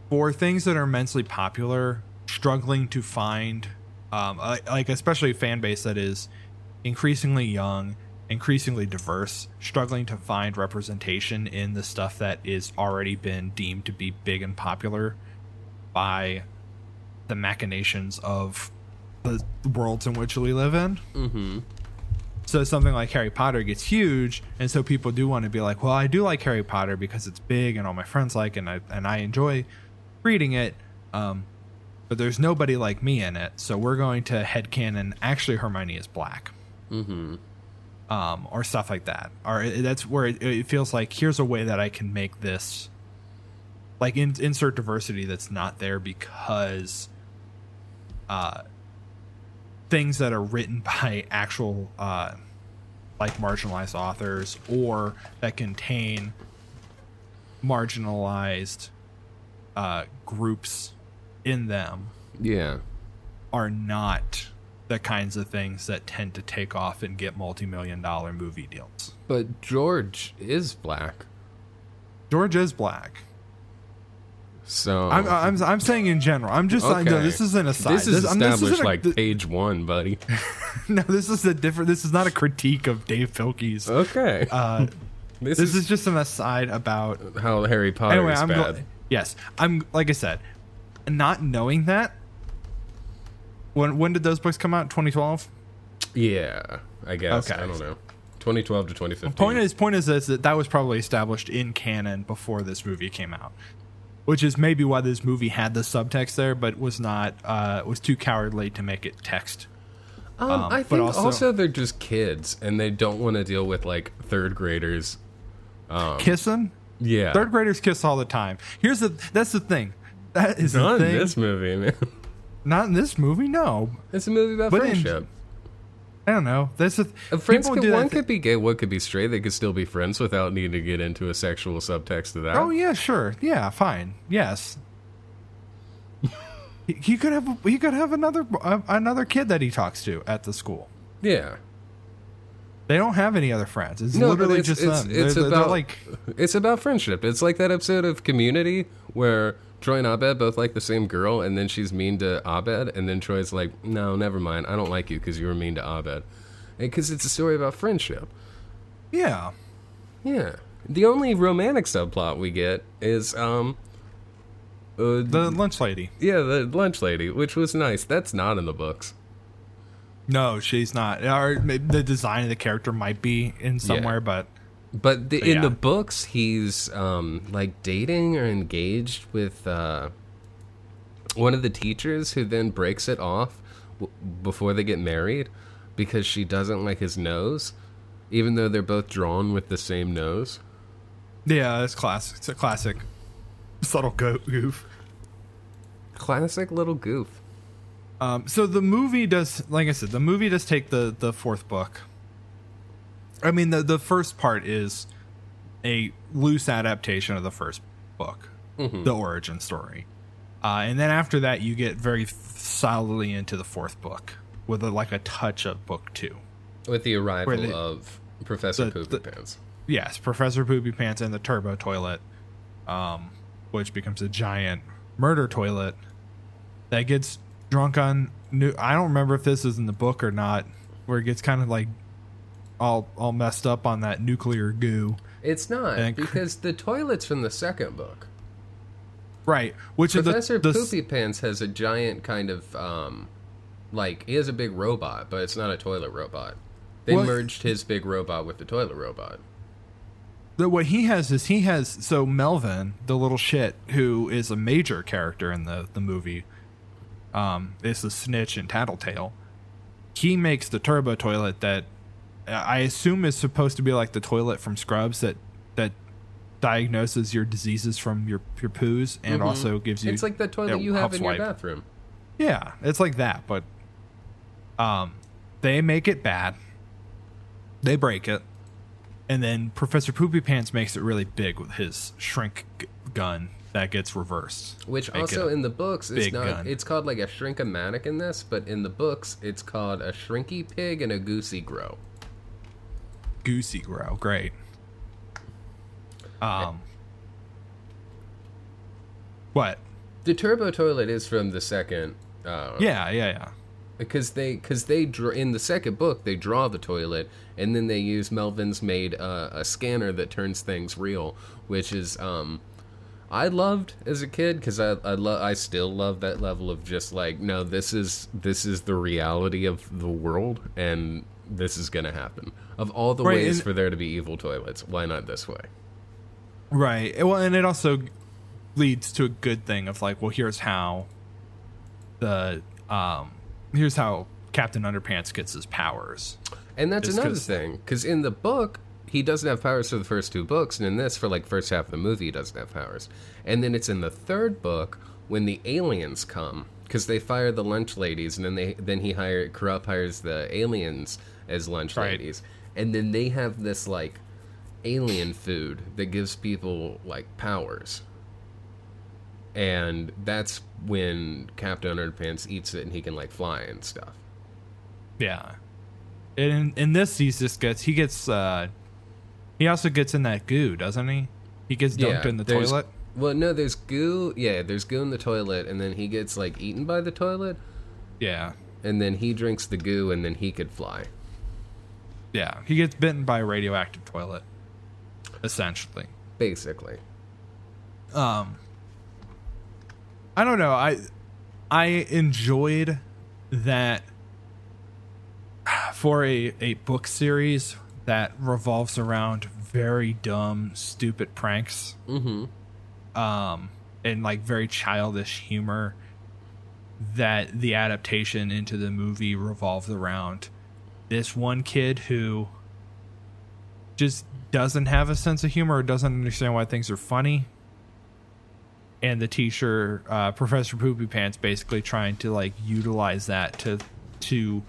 [SPEAKER 2] for things that are immensely popular struggling to find um, like especially a fan base that is increasingly young increasingly diverse, struggling to find representation in the stuff that is already been deemed to be big and popular by the machinations of the worlds in which we live in.
[SPEAKER 1] Mm-hmm.
[SPEAKER 2] So something like Harry Potter gets huge, and so people do want to be like, "Well, I do like Harry Potter because it's big and all my friends like, it and I and I enjoy reading it." Um, but there's nobody like me in it, so we're going to headcanon. Actually, Hermione is black,
[SPEAKER 1] Mm-hmm.
[SPEAKER 2] Um, or stuff like that. Or that's where it, it feels like here's a way that I can make this, like in, insert diversity that's not there because, uh, things that are written by actual uh, like marginalized authors or that contain marginalized uh, groups in them
[SPEAKER 1] Yeah.
[SPEAKER 2] are not the kinds of things that tend to take off and get multi-million dollar movie deals.
[SPEAKER 1] But George is black.
[SPEAKER 2] George is black.
[SPEAKER 1] So
[SPEAKER 2] I'm, I'm, I'm saying in general. I'm just saying, no, this is an aside.
[SPEAKER 1] This is
[SPEAKER 2] this
[SPEAKER 1] established
[SPEAKER 2] isn't a-
[SPEAKER 1] like
[SPEAKER 2] th-
[SPEAKER 1] page one, buddy.
[SPEAKER 2] no, this is a different. This is not a critique of Dave Pilkey's.
[SPEAKER 1] Okay.
[SPEAKER 2] Uh,
[SPEAKER 1] this,
[SPEAKER 2] this
[SPEAKER 1] is,
[SPEAKER 2] is just an aside about
[SPEAKER 1] how Harry Potter
[SPEAKER 2] anyway,
[SPEAKER 1] is
[SPEAKER 2] I'm
[SPEAKER 1] bad.
[SPEAKER 2] yes, I'm like I said, not knowing that. When when did those books come out? 2012.
[SPEAKER 1] yeah, I guess.
[SPEAKER 2] Okay.
[SPEAKER 1] I don't know. 2012 to 2015.
[SPEAKER 2] Point is, point is this that that was probably established in canon before this movie came out, which is maybe why this movie had the subtext there, but was not uh, was too cowardly to make it text.
[SPEAKER 1] Um,
[SPEAKER 2] Um,
[SPEAKER 1] I think also,
[SPEAKER 2] also-
[SPEAKER 1] they're just kids and they don't want to deal with like third graders.
[SPEAKER 2] Kissing,
[SPEAKER 1] Yeah.
[SPEAKER 2] third graders kiss all the time. Here's the that's the thing. That is
[SPEAKER 1] Not
[SPEAKER 2] the
[SPEAKER 1] in
[SPEAKER 2] thing.
[SPEAKER 1] this movie, man.
[SPEAKER 2] Not in this movie. No,
[SPEAKER 1] It's a movie about
[SPEAKER 2] But in-
[SPEAKER 1] friendship.
[SPEAKER 2] I don't know. That's the
[SPEAKER 1] Uh, Friends could, one
[SPEAKER 2] thi-
[SPEAKER 1] could be gay, one could be straight. They could still be friends without needing to get into a sexual subtext to that.
[SPEAKER 2] Oh yeah, sure. Yeah, fine. Yes. he, he could have he could have another uh, another kid that he talks to at the school.
[SPEAKER 1] yeah.
[SPEAKER 2] They don't have any other friends. It's
[SPEAKER 1] No,
[SPEAKER 2] literally
[SPEAKER 1] it's,
[SPEAKER 2] just
[SPEAKER 1] it's,
[SPEAKER 2] them.
[SPEAKER 1] it's
[SPEAKER 2] they're, they're- they're like
[SPEAKER 1] it's about friendship. It's like that episode of Community where Troy and Abed both like the same girl, and then she's mean to Abed, and then Troy's like, "No, never mind. I don't like you because you were mean to Abed," because it's a story about friendship.
[SPEAKER 2] yeah.
[SPEAKER 1] Yeah. The only romantic subplot we get is um, uh,
[SPEAKER 2] The lunch lady.
[SPEAKER 1] yeah, the lunch lady, which was nice. That's not in the books.
[SPEAKER 2] No, she's not. Or the design of the character might be in somewhere, but
[SPEAKER 1] But the, in
[SPEAKER 2] yeah.
[SPEAKER 1] the books, he's um, like dating or engaged with uh, one of the teachers, who then breaks it off w- before they get married because she doesn't like his nose, even though they're both drawn with the same nose.
[SPEAKER 2] yeah, it's classic. It's a classic subtle go- goof.
[SPEAKER 1] Classic little goof.
[SPEAKER 2] Um, so the movie does, like I said, the movie does take the the fourth book. I mean, the the first part is a loose adaptation of the first book, the origin story, uh, and then after that, you get very solidly into the fourth book with a, like a touch of book two.
[SPEAKER 1] With the arrival
[SPEAKER 2] they-
[SPEAKER 1] of Professor
[SPEAKER 2] the-
[SPEAKER 1] Poopy
[SPEAKER 2] the-
[SPEAKER 1] Pants.
[SPEAKER 2] Yes, Professor Poopy Pants and the turbo toilet, um, which becomes a giant murder toilet that gets drunk on new. I don't remember if this is in the book or not, where it gets kind of like all all messed up on that nuclear goo.
[SPEAKER 1] It's not
[SPEAKER 2] And-
[SPEAKER 1] because the toilet's from the second book.
[SPEAKER 2] Right, which
[SPEAKER 1] Professor
[SPEAKER 2] is the, the
[SPEAKER 1] Poopy Pants has a giant kind of um, like he has a big robot, but it's not a toilet robot. They
[SPEAKER 2] Well-
[SPEAKER 1] merged his big robot with the toilet robot.
[SPEAKER 2] the, what he has is he has so Melvin, the little shit, who is a major character in the the movie, um, is the snitch and tattletale. He makes the turbo toilet that I assume is supposed to be like the toilet from Scrubs that that diagnoses your diseases from your your poos and also gives you
[SPEAKER 1] Mm-hmm. It's like the toilet you have in your bathroom.
[SPEAKER 2] Yeah, it's like that, but um, they make it bad. They break it, and then Professor Poopy Pants makes it really big with his shrink g- gun that gets reversed.
[SPEAKER 1] Which
[SPEAKER 2] Make
[SPEAKER 1] also in the books
[SPEAKER 2] big
[SPEAKER 1] not
[SPEAKER 2] gun.
[SPEAKER 1] it's called like a shrinkomatic in this, but in the books it's called a shrinky pig and a goosey grow.
[SPEAKER 2] Goosey grow. Great. Um. What?
[SPEAKER 1] The turbo toilet is from the second uh,
[SPEAKER 2] Yeah, yeah, yeah.
[SPEAKER 1] because they because they draw in the second book they draw the toilet and then they use Melvin's made uh, a scanner that turns things real, which is um I loved as a kid because I I love I still love that level of just like no this is this is the reality of the world and this is gonna happen of all the
[SPEAKER 2] Right,
[SPEAKER 1] ways for there to be evil toilets why not this way
[SPEAKER 2] Right. Well, and it also leads to a good thing of like, well, here's how the um here's how Captain Underpants gets his powers.
[SPEAKER 1] And that's another
[SPEAKER 2] 'cause-
[SPEAKER 1] thing, because in the book he doesn't have powers for the first two books, and in this, for like first half of the movie, he doesn't have powers. And then it's in the third book when the aliens come, because they fire the lunch ladies, and then they then he hire Corrupt hires the aliens as lunch
[SPEAKER 2] Right.
[SPEAKER 1] ladies, and then they have this like alien food that gives people like powers. And that's when Captain Underpants eats it and he can like fly and stuff.
[SPEAKER 2] Yeah. In in this he just gets he gets uh he also gets in that goo, doesn't he? He gets dunked in the toilet.
[SPEAKER 1] Well, no, there's goo. Yeah, there's goo in the toilet, and then he gets like eaten by the toilet,
[SPEAKER 2] Yeah.
[SPEAKER 1] and then he drinks the goo, and then he could fly.
[SPEAKER 2] Yeah. He gets bitten by a radioactive toilet. Essentially.
[SPEAKER 1] Basically,
[SPEAKER 2] um i don't know i i enjoyed that for a a book series that revolves around very dumb stupid pranks
[SPEAKER 1] mm-hmm.
[SPEAKER 2] um and like very childish humor that the adaptation into the movie revolves around this one kid who just doesn't have a sense of humor or doesn't understand why things are funny. And the teacher uh, professor poopy pants basically trying to like utilize that to to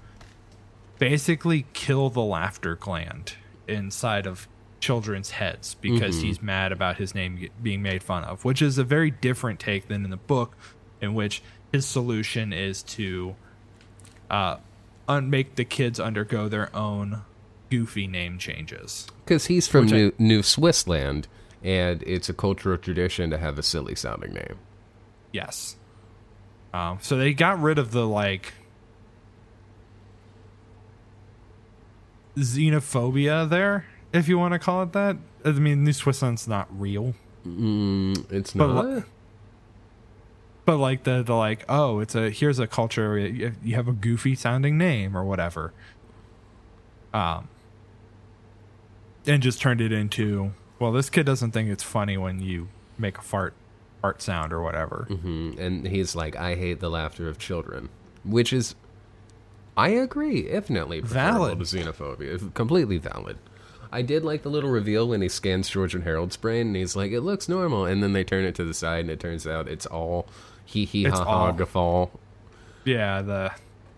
[SPEAKER 2] basically kill the laughter gland inside of children's heads because he's mad about his name being made fun of which is a very different take than in the book in which his solution is to uh, un- make the kids undergo their own goofy name changes
[SPEAKER 1] because he's from
[SPEAKER 2] Which I-
[SPEAKER 1] New, New Swissland, and it's a cultural tradition to have a silly sounding name.
[SPEAKER 2] Yes. Um, so they got rid of the like xenophobia there, if you want to call it that. I mean, New Swissland's not real,
[SPEAKER 1] Mm, it's
[SPEAKER 2] But
[SPEAKER 1] not.
[SPEAKER 2] li- but like the the like oh, it's a here's a culture you you have a goofy sounding name or whatever. Um, and just turned it into well, this kid doesn't think it's funny when you make a fart fart sound or whatever.
[SPEAKER 1] Mhm. And he's like, I hate the laughter of children, which is, I agree, infinitely
[SPEAKER 2] Valid.
[SPEAKER 1] to xenophobia. Completely valid. I did like the little reveal when he scans George and Harold's brain, and he's like, "It looks normal," and then they turn it to the side, and it turns out it's all hee hee ha ha guffaw
[SPEAKER 2] Yeah, the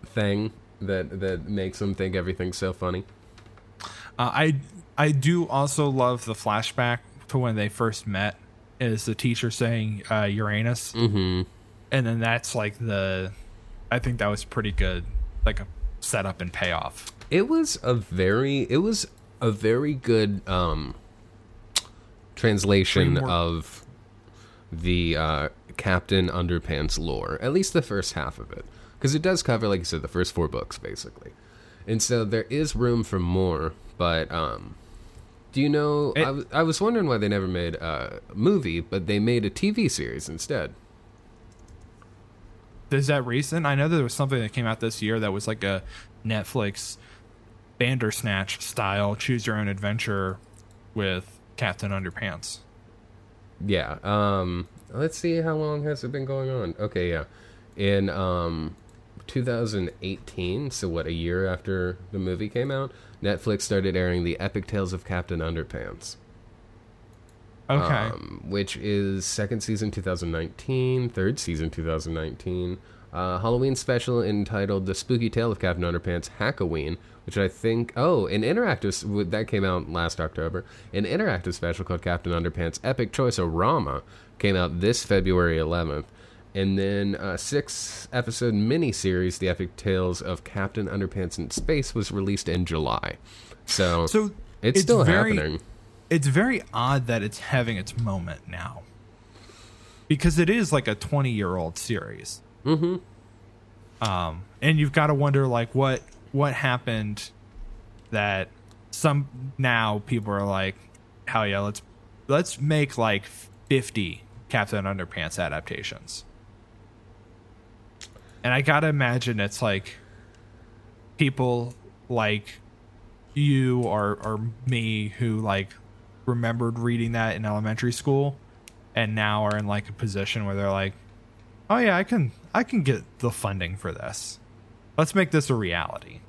[SPEAKER 1] thing that that makes them think everything's so funny.
[SPEAKER 2] Uh, I I do also love the flashback to when they first met. Is the teacher saying uh, Uranus,
[SPEAKER 1] Mm-hmm.
[SPEAKER 2] and then that's like the. I think that was pretty good, like a setup and payoff.
[SPEAKER 1] It was a very it was a very good um translation
[SPEAKER 2] Framework.
[SPEAKER 1] of the uh Captain Underpants lore, at least the first half of it. Because it does cover, like you said, the first four books basically. And so there is room for more, but um do you know
[SPEAKER 2] It-
[SPEAKER 1] I was I was wondering why they never made a movie, but they made a TV series instead.
[SPEAKER 2] Is that recent? I know there was something that came out this year that was like a Netflix Bandersnatch style choose your own adventure with Captain Underpants.
[SPEAKER 1] Yeah. Um let's see how long has it been going on. Okay, yeah. In um 2018, so what a year after the movie came out, Netflix started airing the Epic Tales of Captain Underpants.
[SPEAKER 2] Okay.
[SPEAKER 1] Um, which is second season 2019, third season 2019. Uh, Halloween special entitled "The Spooky Tale of Captain Underpants" Hackoween, which I think oh, an interactive that came out last October. An interactive special called Captain Underpants Epic Choice Rama came out this February 11th, and then a six episode miniseries, "The Epic Tales of Captain Underpants in Space," was released in July. So,
[SPEAKER 2] so
[SPEAKER 1] it's, still
[SPEAKER 2] very,
[SPEAKER 1] happening.
[SPEAKER 2] it's very odd that it's having its moment now because it is like a 20 year old series mm-hmm Um, and you've got to wonder like what what happened that some now people are like, hell yeah, let's let's make like fifty Captain Underpants adaptations. And I gotta imagine it's like people like you or or me who like remembered reading that in elementary school and now are in like a position where they're like oh yeah i can i can get the funding for this let's make this a reality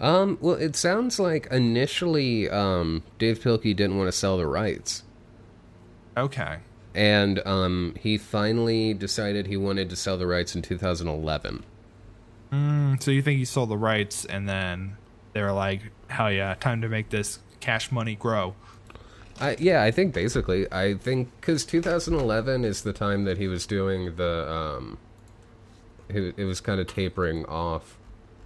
[SPEAKER 1] Um, well, it sounds like initially um, Dave Pilkey didn't want to sell the rights,
[SPEAKER 2] okay.
[SPEAKER 1] And um, he finally decided he wanted to sell the rights in 2011.
[SPEAKER 2] mm, so you think he sold the rights and then they were like hell yeah time to make this cash money grow.
[SPEAKER 1] I, yeah, I think basically, I think because 2011 is the time that he was doing the, um, it, it was kind of tapering off,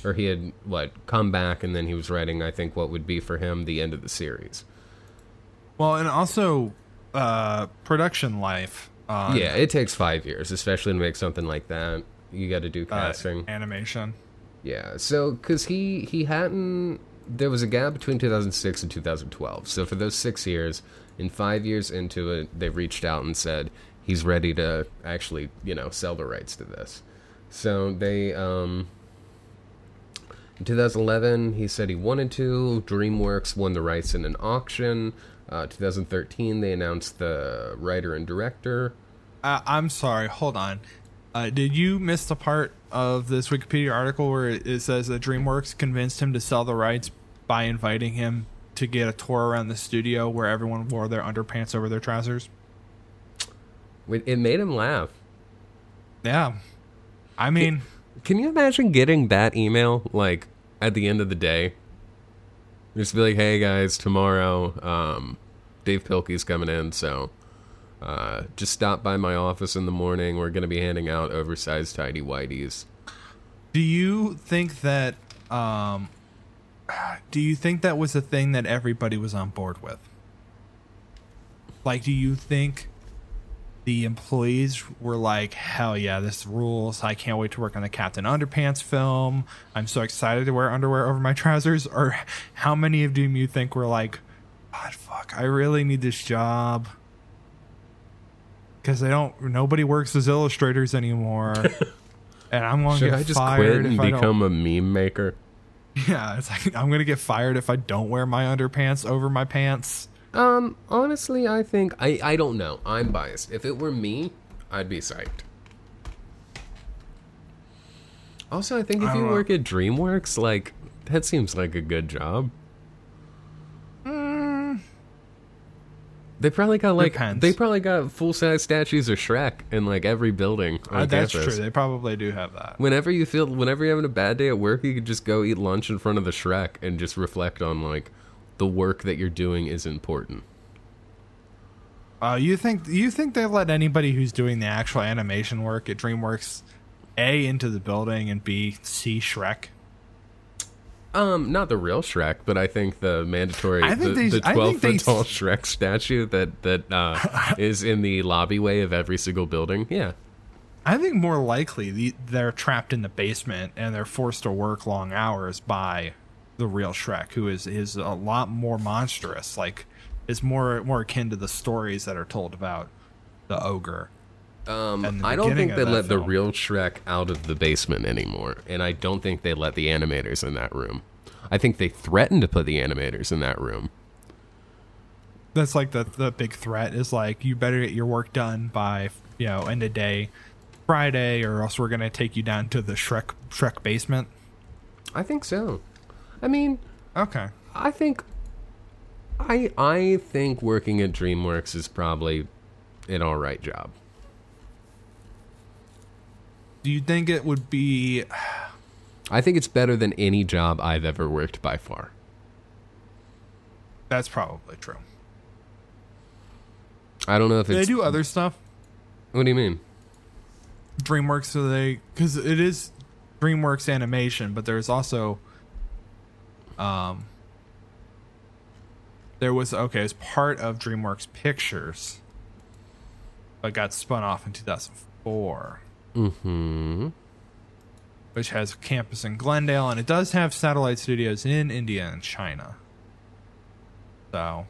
[SPEAKER 1] or he had what come back, and then he was writing, I think, what would be for him the end of the series.
[SPEAKER 2] well and also uh production life on
[SPEAKER 1] yeah, it takes five years, especially to make something like that. You got to do
[SPEAKER 2] uh,
[SPEAKER 1] casting.
[SPEAKER 2] animation
[SPEAKER 1] Yeah, so because he he hadn't, there was a gap between 2006 and 2012. So for those six years, in five years into it, they reached out and said he's ready to actually, you know, sell the rights to this. So they, um, in 2011, he said he wanted to. DreamWorks won the rights in an auction. Uh, 2013, they announced the writer and director.
[SPEAKER 2] Uh, I'm sorry. Hold on. Uh, did you miss the part of this Wikipedia article where it, it says that DreamWorks convinced him to sell the rights by inviting him to get a tour around the studio where everyone wore their underpants over their trousers?
[SPEAKER 1] It it made him laugh.
[SPEAKER 2] Yeah. I mean,
[SPEAKER 1] Can you imagine getting that email like at the end of the day? Just be like, "Hey guys, tomorrow, um, Dave Pilkey's coming in, so uh, just stop by my office in the morning. We're gonna be handing out oversized tidy whiteys."
[SPEAKER 2] do you think that um do you think that was a thing that everybody was on board with? Like do you think the employees were like, "Hell yeah, this rules. I can't wait to work on the Captain Underpants film. I'm so excited to wear underwear over my trousers." Or how many of them you think were like, "God, fuck, I really need this job." Cuz they don't nobody works as illustrators anymore. and I'm going to get
[SPEAKER 1] I just
[SPEAKER 2] fired
[SPEAKER 1] quit and
[SPEAKER 2] if I don't
[SPEAKER 1] become a meme maker?
[SPEAKER 2] yeah, it's like I'm gonna get fired if I don't wear my underpants over my pants.
[SPEAKER 1] Um, honestly, I think I I don't know. I'm biased. If it were me, I'd be psyched. Also, I think if
[SPEAKER 2] I
[SPEAKER 1] you
[SPEAKER 2] know.
[SPEAKER 1] work at DreamWorks, like that seems like a good job. They probably got like
[SPEAKER 2] Depends.
[SPEAKER 1] they probably got full size statues of Shrek in like every building.
[SPEAKER 2] Uh, that's
[SPEAKER 1] campus.
[SPEAKER 2] true. They probably do have that.
[SPEAKER 1] Whenever you feel, whenever you're having a bad day at work, you could just go eat lunch in front of the Shrek and just reflect on like the work that you're doing is important.
[SPEAKER 2] Uh, you think you think they let anybody who's doing the actual animation work at DreamWorks a into the building and b see Shrek?
[SPEAKER 1] Um, not the real Shrek, but I think the mandatory,
[SPEAKER 2] I think
[SPEAKER 1] the,
[SPEAKER 2] they-
[SPEAKER 1] the twelve
[SPEAKER 2] think they
[SPEAKER 1] foot tall Shrek statue that that uh, is in the lobbyway of every single building. Yeah,
[SPEAKER 2] I think more likely the, they're trapped in the basement and they're forced to work long hours by the real Shrek, who is is a lot more monstrous. Like, is more more akin to the stories that are told about the ogre.
[SPEAKER 1] um,
[SPEAKER 2] the
[SPEAKER 1] I don't think they let the real Shrek out of the basement anymore, and I don't think they let the animators in that room. I think they threatened to put the animators in that room.
[SPEAKER 2] That's like the the big threat is like you better get your work done by you know end of day Friday, or else we're gonna take you down to the Shrek Shrek basement.
[SPEAKER 1] I think so. I mean,
[SPEAKER 2] Okay.
[SPEAKER 1] I think I I think working at DreamWorks is probably an all right job.
[SPEAKER 2] Do you think it would be?
[SPEAKER 1] I think it's better than any job I've ever worked by far.
[SPEAKER 2] That's probably true.
[SPEAKER 1] I don't know if
[SPEAKER 2] They do other stuff.
[SPEAKER 1] What do you mean?
[SPEAKER 2] DreamWorks, so they because it is DreamWorks animation, but there's also um there was okay, it's part of DreamWorks Pictures, but got spun off in 2004.
[SPEAKER 1] Mm-hmm.
[SPEAKER 2] which has a campus in Glendale, and it does have satellite studios in India and China. So,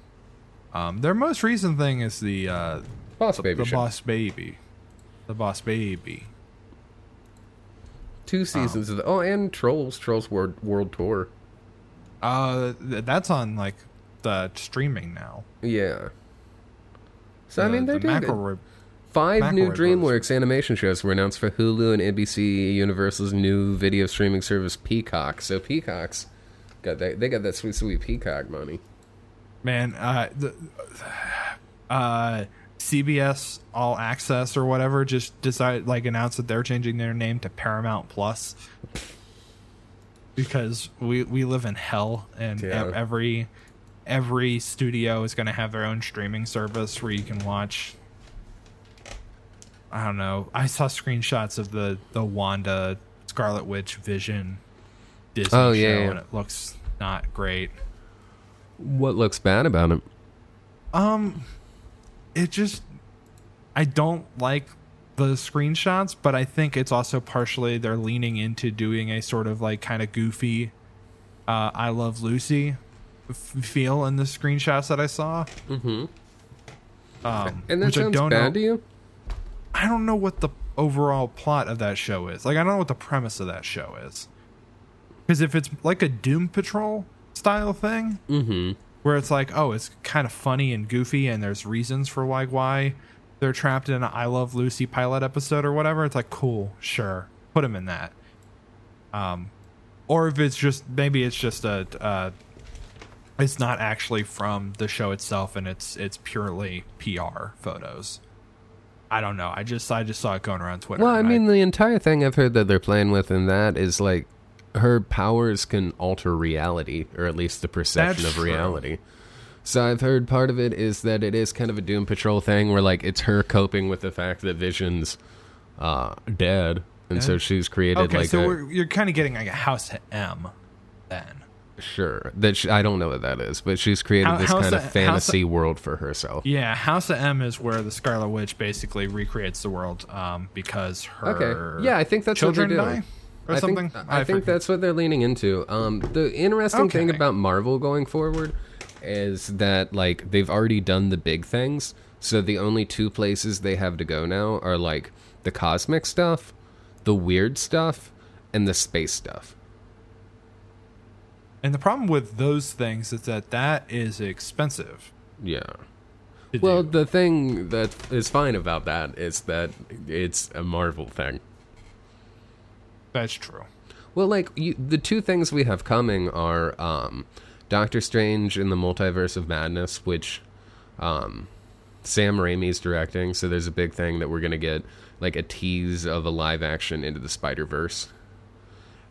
[SPEAKER 2] um, their most recent thing is the uh,
[SPEAKER 1] Boss Baby
[SPEAKER 2] the
[SPEAKER 1] Show.
[SPEAKER 2] Boss Baby, the Boss Baby.
[SPEAKER 1] Two seasons of the, oh, and Trolls, Trolls World, World Tour.
[SPEAKER 2] Uh, that's on like the streaming now.
[SPEAKER 1] Yeah. So I mean, they're
[SPEAKER 2] the
[SPEAKER 1] doing.
[SPEAKER 2] McElroy-
[SPEAKER 1] Five new DreamWorks animation shows were announced for Hulu and NBC Universal's new video streaming service Peacock. So Peacock's got that they got that sweet sweet Peacock money.
[SPEAKER 2] man uh the, uh cbs all access or whatever just decided like announced that they're changing their name to paramount plus because we we live in hell and
[SPEAKER 1] Yeah.
[SPEAKER 2] every every studio is going to have their own streaming service where you can watch i don't know i saw screenshots of the the wanda scarlet witch vision disney
[SPEAKER 1] Oh,
[SPEAKER 2] show
[SPEAKER 1] yeah, yeah.
[SPEAKER 2] and it looks not great
[SPEAKER 1] What looks bad about it?
[SPEAKER 2] Um, it just I don't like the screenshots, but I think it's also partially they're leaning into doing a sort of like kind of goofy uh, "I Love Lucy" f- feel in the screenshots that I saw.
[SPEAKER 1] Mm-hmm.
[SPEAKER 2] Um,
[SPEAKER 1] And that sounds
[SPEAKER 2] don't
[SPEAKER 1] bad
[SPEAKER 2] know.
[SPEAKER 1] to you?
[SPEAKER 2] I don't know what the overall plot of that show is. Like, I don't know what the premise of that show is. Because if it's like a Doom Patrol style thing,
[SPEAKER 1] Mm-hmm.
[SPEAKER 2] where it's like, oh, it's kind of funny and goofy, and there's reasons for like why they're trapped in an I Love Lucy pilot episode or whatever. It's like, cool, sure, put them in that. Um, or if it's just maybe it's just a, uh, it's not actually from the show itself, and it's it's purely PR photos. I don't know. I just I just saw it going around Twitter.
[SPEAKER 1] Well, I mean, the entire thing I've heard that they're playing with in that is like her powers can alter reality, or at least the perception of
[SPEAKER 2] true.
[SPEAKER 1] So I've heard part of it is that it is kind of a Doom Patrol thing, where like it's her coping with the fact that Vision's uh, dead, and so she's created
[SPEAKER 2] okay,
[SPEAKER 1] like
[SPEAKER 2] so
[SPEAKER 1] a,
[SPEAKER 2] we're, you're kind of getting like a House M, then.
[SPEAKER 1] sure that she, I don't know what that is, but she's created
[SPEAKER 2] How-
[SPEAKER 1] this
[SPEAKER 2] how's
[SPEAKER 1] kind of
[SPEAKER 2] how's
[SPEAKER 1] fantasy world for herself.
[SPEAKER 2] Yeah, House of M is where the Scarlet Witch basically recreates the world um, because her
[SPEAKER 1] Okay. Yeah, I think that's what
[SPEAKER 2] children
[SPEAKER 1] they're doing.
[SPEAKER 2] die or
[SPEAKER 1] I
[SPEAKER 2] something.
[SPEAKER 1] Think, I, think
[SPEAKER 2] forget.
[SPEAKER 1] that's what they're leaning into. Um, the interesting thing about Marvel going forward is that like they've already done the big things, so the only two places they have to go now are like the cosmic stuff, the weird stuff, and the space stuff.
[SPEAKER 2] And the problem with those things is that that is expensive.
[SPEAKER 1] Yeah. Well,
[SPEAKER 2] do.
[SPEAKER 1] the thing that is fine about that is that it's a Marvel thing.
[SPEAKER 2] that's true.
[SPEAKER 1] Well, like you, the two things we have coming are um, Doctor Strange in the Multiverse of Madness, which um, Sam Raimi's directing. So there's a big thing that we're gonna get like a tease of a live action into the Spider Verse,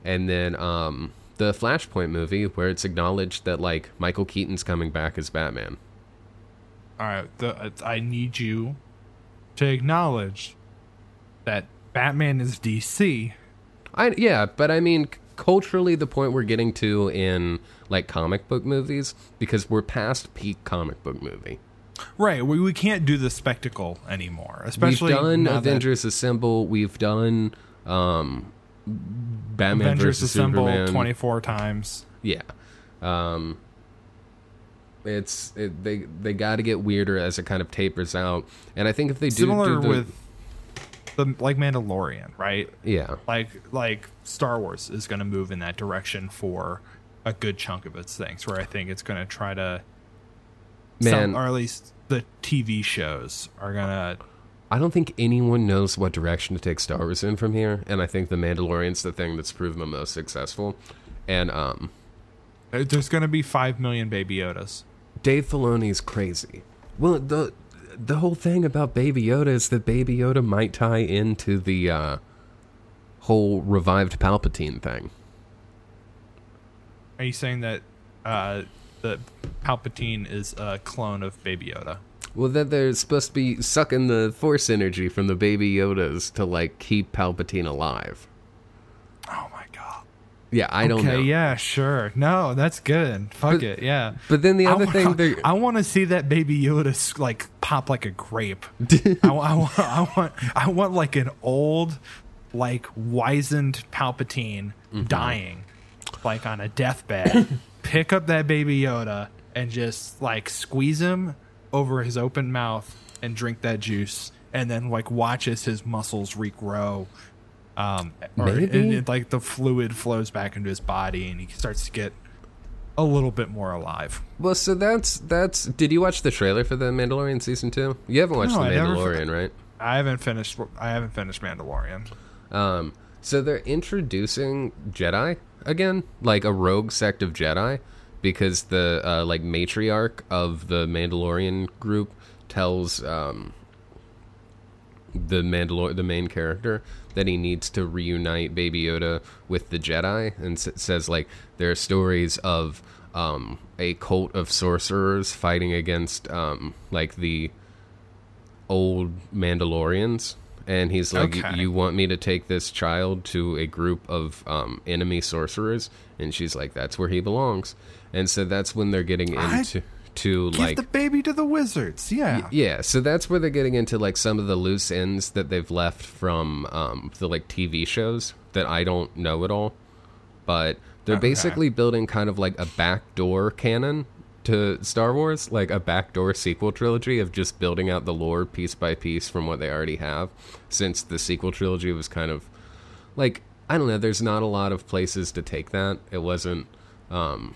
[SPEAKER 1] and then um, the Flashpoint movie where it's acknowledged that like Michael Keaton's coming back as Batman.
[SPEAKER 2] All right, the, I need you to acknowledge that Batman is DC.
[SPEAKER 1] I yeah, but I mean culturally the point we're getting to in like comic book movies because we're past peak comic book movie.
[SPEAKER 2] Right, we, we can't do the spectacle anymore, especially
[SPEAKER 1] we've done
[SPEAKER 2] now that
[SPEAKER 1] Avengers Assemble. We've done um, Batman
[SPEAKER 2] Avengers Assemble
[SPEAKER 1] Superman.
[SPEAKER 2] 24 times.
[SPEAKER 1] Yeah, um, it's it, they they got to get weirder as it kind of tapers out. And I think if they do
[SPEAKER 2] Similar
[SPEAKER 1] do the,
[SPEAKER 2] with the like Mandalorian, right?
[SPEAKER 1] yeah,
[SPEAKER 2] like like Star Wars is going to move in that direction for a good chunk of its things. Where I think it's going to try to,
[SPEAKER 1] man,
[SPEAKER 2] some, or at least the TV shows are going to.
[SPEAKER 1] I don't think anyone knows what direction to take Star Wars in from here. And I think the Mandalorian's the thing that's proven the most successful. And um,
[SPEAKER 2] There's going to be five million Baby Yodas.
[SPEAKER 1] Dave Filoni's crazy. Well, the the whole thing about Baby Yoda is that Baby Yoda might tie into the uh, whole revived Palpatine thing.
[SPEAKER 2] Are you saying that uh, that Palpatine is a clone of Baby Yoda?
[SPEAKER 1] Well, that they're supposed to be sucking the Force energy from the Baby Yodas to like keep Palpatine alive.
[SPEAKER 2] Oh my!
[SPEAKER 1] Yeah, I don't
[SPEAKER 2] okay,
[SPEAKER 1] know.
[SPEAKER 2] yeah, sure. No, that's good. Fuck it, yeah.
[SPEAKER 1] But then the
[SPEAKER 2] I
[SPEAKER 1] other
[SPEAKER 2] wa-
[SPEAKER 1] thing,
[SPEAKER 2] I want to see that baby Yoda like pop like a grape. I, I, want, I want, I want like an old, like wizened Palpatine
[SPEAKER 1] Mm-hmm.
[SPEAKER 2] dying, like on a deathbed. Pick up that baby Yoda and just like squeeze him over his open mouth and drink that juice, and then like watch as his muscles regrow. Um, or,
[SPEAKER 1] Maybe.
[SPEAKER 2] and it, like the fluid flows back into his body, and he starts to get a little bit more alive.
[SPEAKER 1] well, so that's that's. Did you watch the trailer for the Mandalorian season two? You haven't watched
[SPEAKER 2] No,
[SPEAKER 1] the
[SPEAKER 2] I
[SPEAKER 1] Mandalorian, right?
[SPEAKER 2] I haven't finished. I haven't finished Mandalorian.
[SPEAKER 1] Um, so they're introducing Jedi again, like a rogue sect of Jedi, because the uh, like matriarch of the Mandalorian group tells um, the Mandalor the main character that he needs to reunite Baby Yoda with the Jedi, and s- says like there are stories of um, a cult of sorcerers fighting against um, like the old Mandalorians, and he's like, "You-
[SPEAKER 2] Okay.
[SPEAKER 1] "You want me to take this child to a group of um, enemy sorcerers?" And she's like, "That's where he belongs." And so that's when they're getting
[SPEAKER 2] I-
[SPEAKER 1] into to
[SPEAKER 2] Give
[SPEAKER 1] like
[SPEAKER 2] the baby to the wizards. Yeah.
[SPEAKER 1] yeah, so that's where they're getting into like some of the loose ends that they've left from um, the like TV shows that I don't know at all. But they're
[SPEAKER 2] Okay.
[SPEAKER 1] basically building kind of like a backdoor canon to Star Wars, like a backdoor sequel trilogy of just building out the lore piece by piece from what they already have. Since the sequel trilogy was kind of like I don't know, there's not a lot of places to take that. It wasn't um,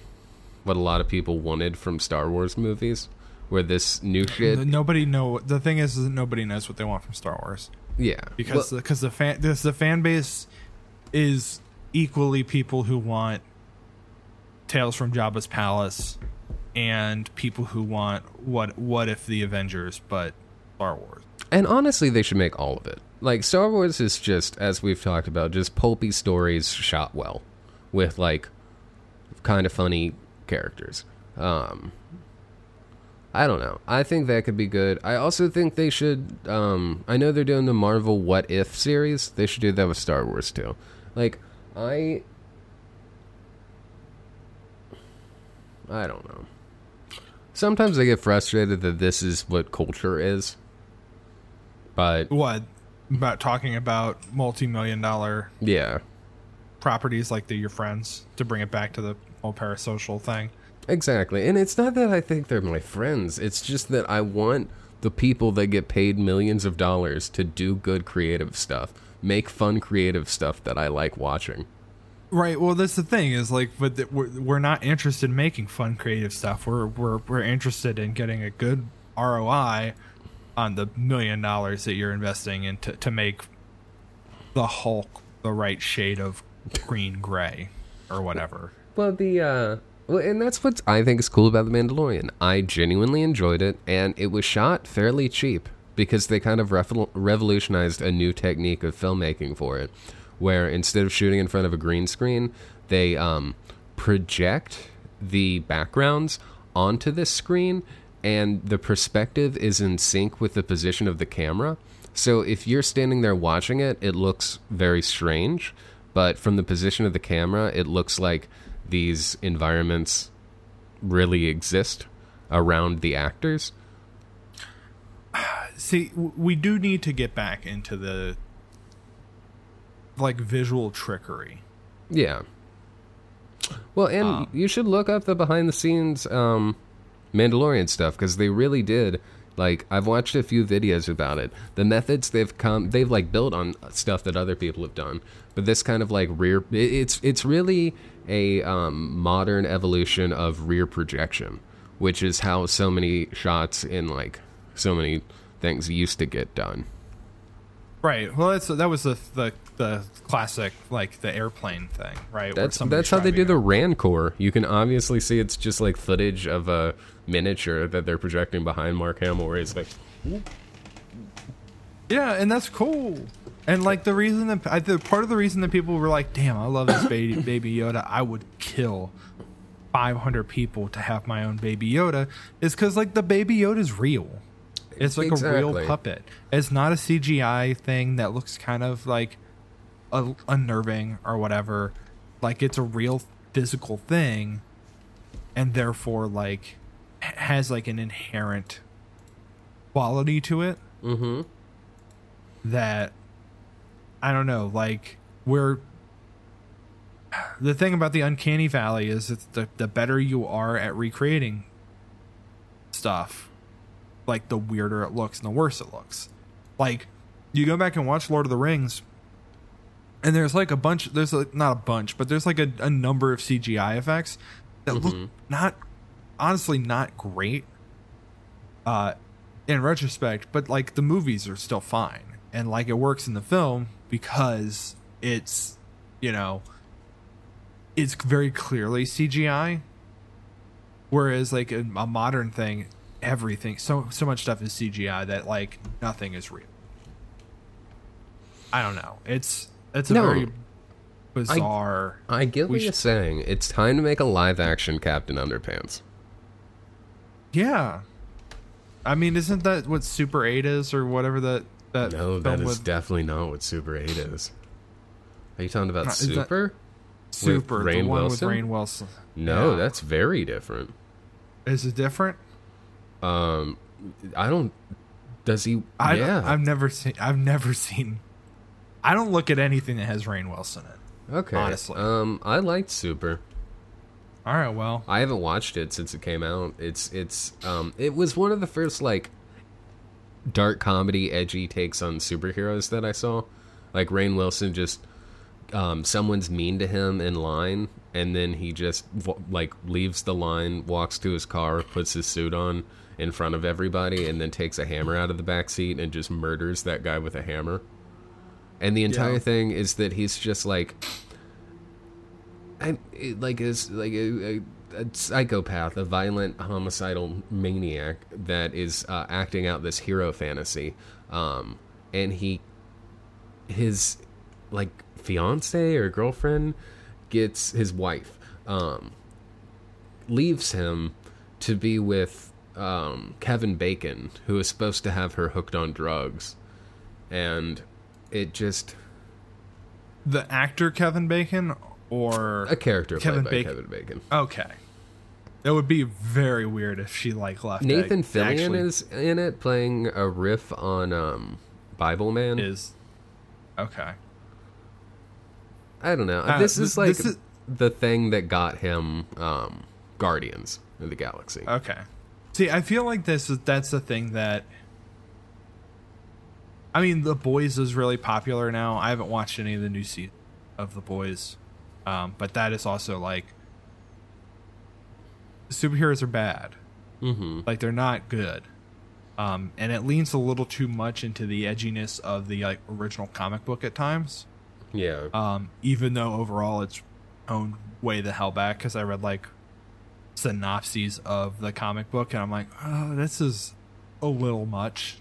[SPEAKER 1] what a lot of people wanted from Star Wars movies. Where this new shit
[SPEAKER 2] Nobody know. The thing is, is that nobody knows what they want from Star Wars
[SPEAKER 1] Yeah,
[SPEAKER 2] because
[SPEAKER 1] Well,
[SPEAKER 2] because the fan the fan base is equally people who want Tales from Jabba's palace and people who want what what if the Avengers but Star Wars.
[SPEAKER 1] and honestly, they should make all of it. Like Star Wars is just, as we've talked about, just pulpy stories shot well, with like kind of funny characters. Um, I don't know. I think that could be good. I also think they should. Um, I know they're doing the Marvel What If series. They should do that with Star Wars too. Like I, I don't know. Sometimes I get frustrated that this is what culture is. But
[SPEAKER 2] What about talking about multi-million dollar
[SPEAKER 1] yeah,
[SPEAKER 2] properties like the Your Friends to bring it back to the whole parasocial thing?
[SPEAKER 1] exactly. And it's not that I think they're my friends. It's just that I want the people that get paid millions of dollars to do good creative stuff, make fun creative stuff that I like watching.
[SPEAKER 2] Right. Well, that's the thing is like, but th- we're, we're not interested in making fun, creative stuff. We're we're we're interested in getting a good ROI on the million dollars that you're investing in to, to make the Hulk the right shade of green gray or whatever.
[SPEAKER 1] Well, the uh well, and that's what I think is cool about the Mandalorian. I genuinely enjoyed it, and it was shot fairly cheap because they kind of revol- revolutionized a new technique of filmmaking for it, where instead of shooting in front of a green screen, they um, project the backgrounds onto this screen, and the perspective is in sync with the position of the camera. So if you're standing there watching it, it looks very strange, but from the position of the camera, it looks like these environments really exist around the actors.
[SPEAKER 2] See, we do need to get back into the like visual trickery.
[SPEAKER 1] Yeah. Well, and
[SPEAKER 2] Um,
[SPEAKER 1] you should look up the behind the scenes um, Mandalorian stuff because they really did. Like I've watched a few videos about it. The methods they've come, they've like built on stuff that other people have done. But this kind of like rear, it's it's really a um, modern evolution of rear projection, which is how so many shots in like so many things used to get done.
[SPEAKER 2] Right. Well, that's that was the the, the classic like the airplane thing, right?
[SPEAKER 1] That's that's how they do
[SPEAKER 2] driving
[SPEAKER 1] the Rancor. You can obviously see it's just like footage of a miniature that they're projecting behind Mark Hamill, where he's like,
[SPEAKER 2] Yeah, and that's cool. And like the reason that I, the part of the reason that people were like, "Damn, I love this baby baby Yoda. I would kill 500 people to have my own baby Yoda," is because like the baby Yoda's real. It's like a real puppet. It's not a CGI thing that looks kind of like a, unnerving or whatever. like it's a real physical thing and therefore like has like an inherent quality to it
[SPEAKER 1] Mm-hmm.
[SPEAKER 2] that I don't know, like we're the thing about the uncanny valley is that the the better you are at recreating stuff, like the weirder it looks and the worse it looks. Like you go back and watch Lord of the Rings and there's like a bunch there's like not a bunch, but there's like a, a number of CGI effects that look not honestly not great uh in retrospect, but like the movies are still fine. And like it works in the film because it's, you know, it's very clearly CGI. Whereas like a, a modern thing, everything so so much stuff is CGI that like nothing is real. I don't know. It's it's a
[SPEAKER 1] No.
[SPEAKER 2] very bizarre
[SPEAKER 1] I get
[SPEAKER 2] We
[SPEAKER 1] what you're saying. It's time to make a live action Captain Underpants.
[SPEAKER 2] Yeah. I mean, isn't that what Super 8 is or whatever that that
[SPEAKER 1] No, that is
[SPEAKER 2] with
[SPEAKER 1] definitely not what Super 8 is. Are you talking about
[SPEAKER 2] Uh,
[SPEAKER 1] Super?
[SPEAKER 2] Super, the one
[SPEAKER 1] Wilson?
[SPEAKER 2] with Rainn Wilson.
[SPEAKER 1] No,
[SPEAKER 2] Yeah.
[SPEAKER 1] that's very different.
[SPEAKER 2] Is it different?
[SPEAKER 1] Um, I don't. Does he?
[SPEAKER 2] I
[SPEAKER 1] yeah.
[SPEAKER 2] I've never seen I've never seen I don't look at anything that has Rainn Wilson in. It.
[SPEAKER 1] Okay.
[SPEAKER 2] honestly.
[SPEAKER 1] Um, I liked Super.
[SPEAKER 2] All right, well,
[SPEAKER 1] I haven't watched it since it came out. It's it's um it was one of the first like dark comedy edgy takes on superheroes that I saw. Like Rainn Wilson just um someone's mean to him in line and then he just like leaves the line, walks to his car, puts his suit on in front of everybody and then takes a hammer out of the back seat and just murders that guy with a hammer. And the entire
[SPEAKER 2] Yeah.
[SPEAKER 1] thing is that he's just like I it, like is like a, a, a psychopath, a violent homicidal maniac that is uh, acting out this hero fantasy, um, and he his like fiance or girlfriend gets his wife um, leaves him to be with um, Kevin Bacon, who is supposed to have her hooked on drugs, and it just
[SPEAKER 2] the actor Kevin Bacon or
[SPEAKER 1] a character
[SPEAKER 2] Kevin
[SPEAKER 1] played by
[SPEAKER 2] Bacon.
[SPEAKER 1] Kevin Bacon.
[SPEAKER 2] okay. It would be very weird if she like left.
[SPEAKER 1] Nathan Fillion
[SPEAKER 2] actually
[SPEAKER 1] is in it playing a riff on um, Bible Man.
[SPEAKER 2] is okay.
[SPEAKER 1] I don't know.
[SPEAKER 2] Uh,
[SPEAKER 1] this
[SPEAKER 2] th-
[SPEAKER 1] is like
[SPEAKER 2] this is-
[SPEAKER 1] the thing that got him um, Guardians of the Galaxy.
[SPEAKER 2] Okay. See, I feel like this is that's the thing that I mean, The Boys is really popular now. I haven't watched any of the new season of The Boys. Um, but that is also like superheroes are bad.
[SPEAKER 1] mm-hmm.
[SPEAKER 2] Like they're not good. Um, and it leans a little too much into the edginess of the like original comic book at times.
[SPEAKER 1] Yeah.
[SPEAKER 2] Um, even though overall it's owned way the hell back because I read like synopses of the comic book and I'm like, oh, this is a little much.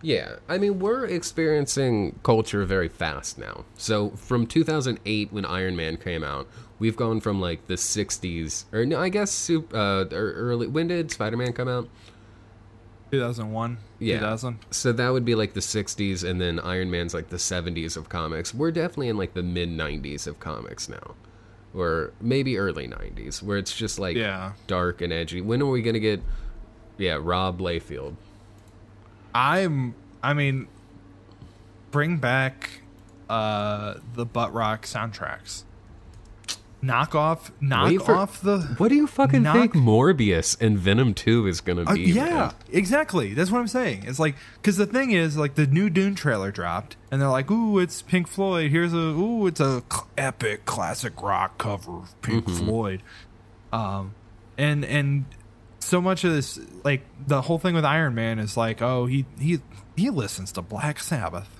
[SPEAKER 1] Yeah, I mean, we're experiencing culture very fast now. So, from 2008, when Iron Man came out, we've gone from like the 60s, or no, I guess uh, early. When did Spider Man come out?
[SPEAKER 2] 2001,
[SPEAKER 1] Yeah.
[SPEAKER 2] 2000.
[SPEAKER 1] So that would be like the 60s, and then Iron Man's like the 70s of comics. We're definitely in like the mid 90s of comics now, or maybe early 90s, where it's just like
[SPEAKER 2] Yeah.
[SPEAKER 1] dark and edgy. When are we gonna get? Yeah, Rob Liefeld.
[SPEAKER 2] I'm, I mean, bring back uh the butt rock soundtracks. Knock off, knock
[SPEAKER 1] Wait for-
[SPEAKER 2] off the.
[SPEAKER 1] What do you fucking
[SPEAKER 2] Knock-
[SPEAKER 1] think Morbius and Venom 2 is gonna
[SPEAKER 2] Uh,
[SPEAKER 1] be?
[SPEAKER 2] yeah,
[SPEAKER 1] man?
[SPEAKER 2] exactly. That's what I'm saying. It's like because the thing is, like the new Dune trailer dropped, and they're like, "Ooh, it's Pink Floyd. Here's a ooh, it's a epic classic rock cover of Pink
[SPEAKER 1] Mm-hmm.
[SPEAKER 2] Floyd." Um, and and so much of this, like the whole thing with Iron Man, is like, oh, he he he listens to Black Sabbath.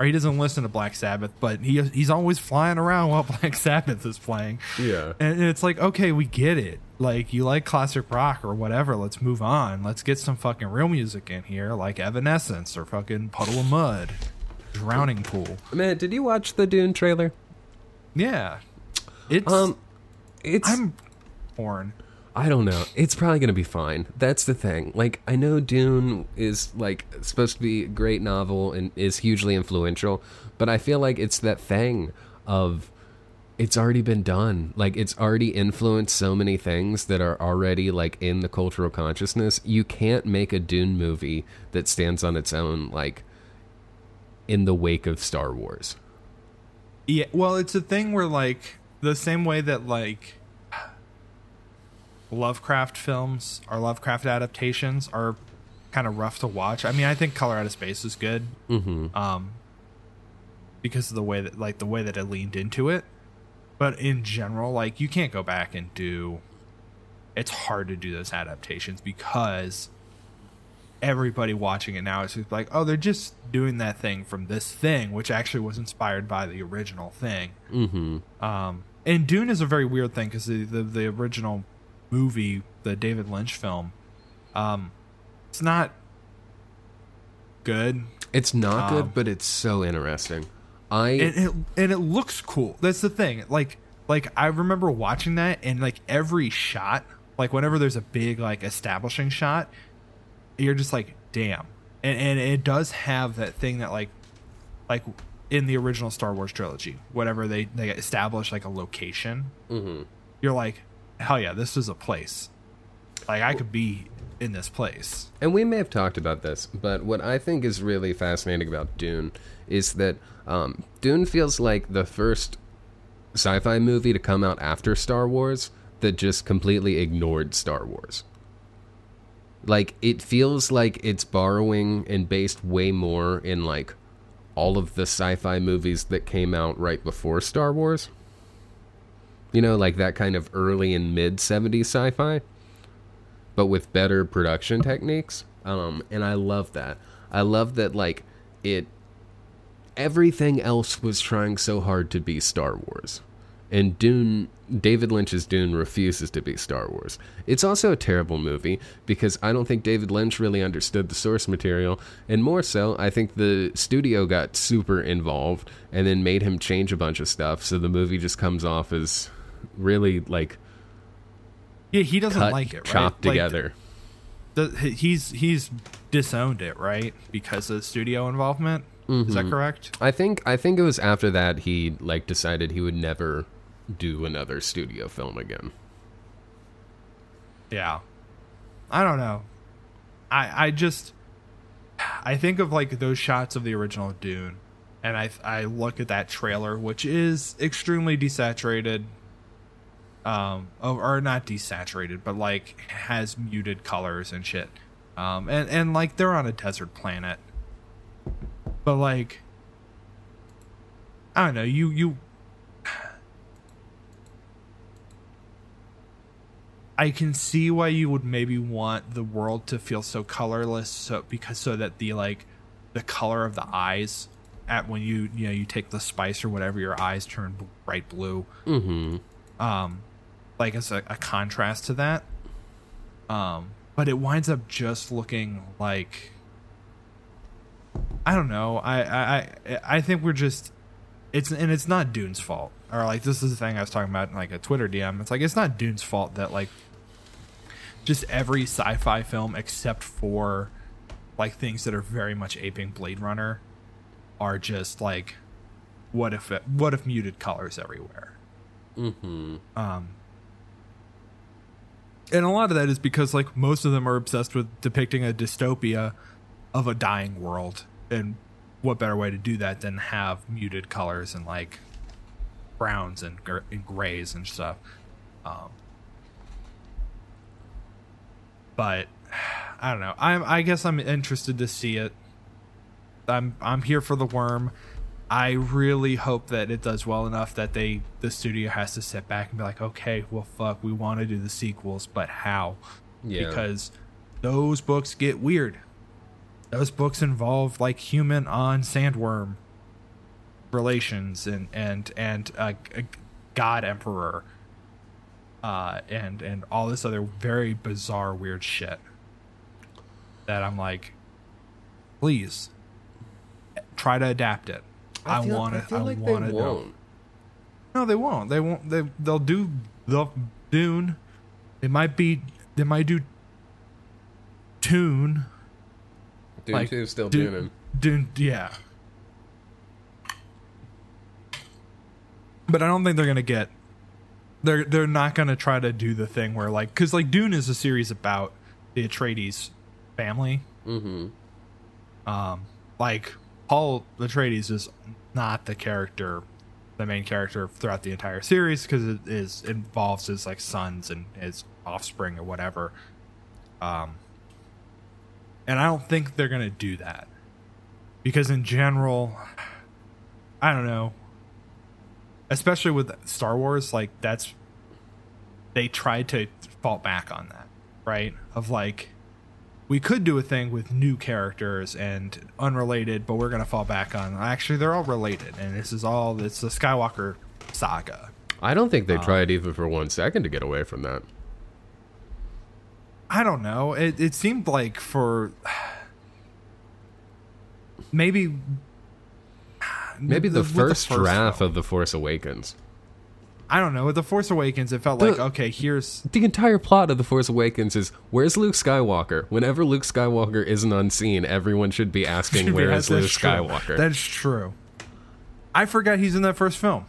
[SPEAKER 2] Or he doesn't listen to Black Sabbath, but he he's always flying around while Black Sabbath is playing.
[SPEAKER 1] Yeah.
[SPEAKER 2] And it's like, okay, we get it. Like, you like classic rock or whatever. Let's move on. Let's get some fucking real music in here, like Evanescence or fucking Puddle of Mudd, Drowning Pool.
[SPEAKER 1] Man, did you watch the Dune trailer?
[SPEAKER 2] Yeah. It's.
[SPEAKER 1] Um, it's
[SPEAKER 2] I'm torn.
[SPEAKER 1] I don't know. It's probably gonna be fine. That's the thing. Like I know Dune is like supposed to be a great novel and is hugely influential, but I feel like it's that thing of it's already been done. Like it's already influenced so many things that are already like in the cultural consciousness. You can't make a Dune movie that stands on its own like in the wake of Star Wars.
[SPEAKER 2] Yeah, well, it's a thing where like the same way that like Lovecraft films or Lovecraft adaptations are kind of rough to watch. I mean, I think Color Out of Space is good.
[SPEAKER 1] Mm-hmm.
[SPEAKER 2] Um because of the way that like the way that it leaned into it. But in general, like you can't go back and do it's hard to do those adaptations because everybody watching it now is just like, oh, they're just doing that thing from this thing, which actually was inspired by the original thing.
[SPEAKER 1] Mm-hmm.
[SPEAKER 2] Um, and Dune is a very weird thing because the, the the original movie, the David Lynch film, um, it's not good.
[SPEAKER 1] It's not
[SPEAKER 2] Um,
[SPEAKER 1] good, but it's so interesting. I
[SPEAKER 2] and it and it looks cool. That's the thing. Like like I remember watching that and like every shot, like whenever there's a big like establishing shot, you're just like, damn. And and it does have that thing that like like in the original Star Wars trilogy, whenever they they establish like a location,
[SPEAKER 1] mm-hmm.
[SPEAKER 2] you're like, hell yeah, this is a place. Like I could be in this place.
[SPEAKER 1] And we may have talked about this, but what I think is really fascinating about Dune is that um, Dune feels like the first sci fi movie to come out after Star Wars that just completely ignored Star Wars. Like, it feels like it's borrowing and based way more in, like, all of the sci fi movies that came out right before Star Wars. You know, like that kind of early and mid 70s sci fi but with better production techniques. Um, and I love that. I love that like it. Everything else was trying so hard to be Star Wars, and Dune. David Lynch's Dune refuses to be Star Wars. It's also a terrible movie because I don't think David Lynch really understood the source material, and more so, I think the studio got super involved and then made him change a bunch of stuff, so the movie just comes off as really like
[SPEAKER 2] Yeah, he doesn't
[SPEAKER 1] cut,
[SPEAKER 2] like it, right?
[SPEAKER 1] chopped
[SPEAKER 2] Like,
[SPEAKER 1] together.
[SPEAKER 2] the, he's he's disowned it right because of studio involvement is that mm-hmm. correct
[SPEAKER 1] I think I think it was after that he like decided he would never do another studio film again.
[SPEAKER 2] yeah i don't know i i just i think of like those shots of the original dune and i i look at that trailer which is extremely desaturated um or, or not desaturated but like has muted colors and shit um and and like they're on a desert planet but like i don't know you you I can see why you would maybe want the world to feel so colorless, so because so that the like the color of the eyes at when you you know you take the spice or whatever, your eyes turn bright blue.
[SPEAKER 1] Mm-hmm.
[SPEAKER 2] Um, like as a, a contrast to that. Um, but it winds up just looking like I don't know. I I I, think we're just it's and it's not Dune's fault. Or like this is the thing I was talking about in like a Twitter DM. It's like it's not Dune's fault that like just every sci-fi film except for like things that are very much aping Blade Runner are just like what if it, what if muted colors everywhere.
[SPEAKER 1] Mm-hmm.
[SPEAKER 2] Um, and a lot of that is because like most of them are obsessed with depicting a dystopia of a dying world, and what better way to do that than have muted colors and like browns and, gr- and grays and stuff. Um, but I don't know. I'm I guess I'm interested to see it. I'm I'm here for the worm. I really hope that it does well enough that they the studio has to sit back and be like, okay, well, fuck, we want to do the sequels, but how?
[SPEAKER 1] Yeah.
[SPEAKER 2] Because those books get weird. Those books involve like human on sandworm relations and and and uh, a god emperor, uh, and and all this other very bizarre weird shit. That I'm like, please try to adapt it. I, want to.
[SPEAKER 1] I feel
[SPEAKER 2] I
[SPEAKER 1] like
[SPEAKER 2] want
[SPEAKER 1] they
[SPEAKER 2] to know.
[SPEAKER 1] won't.
[SPEAKER 2] No, they won't. They won't. They they'll do they'll Dune. They might be. They might do Tune.
[SPEAKER 1] Dune
[SPEAKER 2] like,
[SPEAKER 1] 2 still
[SPEAKER 2] Dune-
[SPEAKER 1] Dune.
[SPEAKER 2] Dune. Yeah. but I don't think they're gonna get. They're they're not gonna try to do the thing where like because like Dune is a series about the Atreides family.
[SPEAKER 1] Mm-hmm.
[SPEAKER 2] Um, like Paul Atreides is not the character, the main character throughout the entire series because it is involves his like sons and his offspring or whatever. Um, and I don't think they're gonna do that because in general, I don't know. Especially with Star Wars, like that's they tried to fall back on that, right? Of like we could do a thing with new characters and unrelated, but we're gonna fall back on actually they're all related, and this is all it's the Skywalker saga.
[SPEAKER 1] I don't think they uh, tried even for one second to get away from that.
[SPEAKER 2] I don't know. It it seemed like for maybe
[SPEAKER 1] Maybe the,
[SPEAKER 2] with
[SPEAKER 1] first, draft
[SPEAKER 2] film.
[SPEAKER 1] of The Force Awakens.
[SPEAKER 2] I don't know. With the Force Awakens, it felt
[SPEAKER 1] The-
[SPEAKER 2] like okay, here's
[SPEAKER 1] The entire plot of The Force Awakens is where's Luke Skywalker? Whenever Luke Skywalker isn't on scene, everyone should be asking where is
[SPEAKER 2] That's
[SPEAKER 1] Luke
[SPEAKER 2] true.
[SPEAKER 1] Skywalker.
[SPEAKER 2] That's true. I forgot he's in that first film.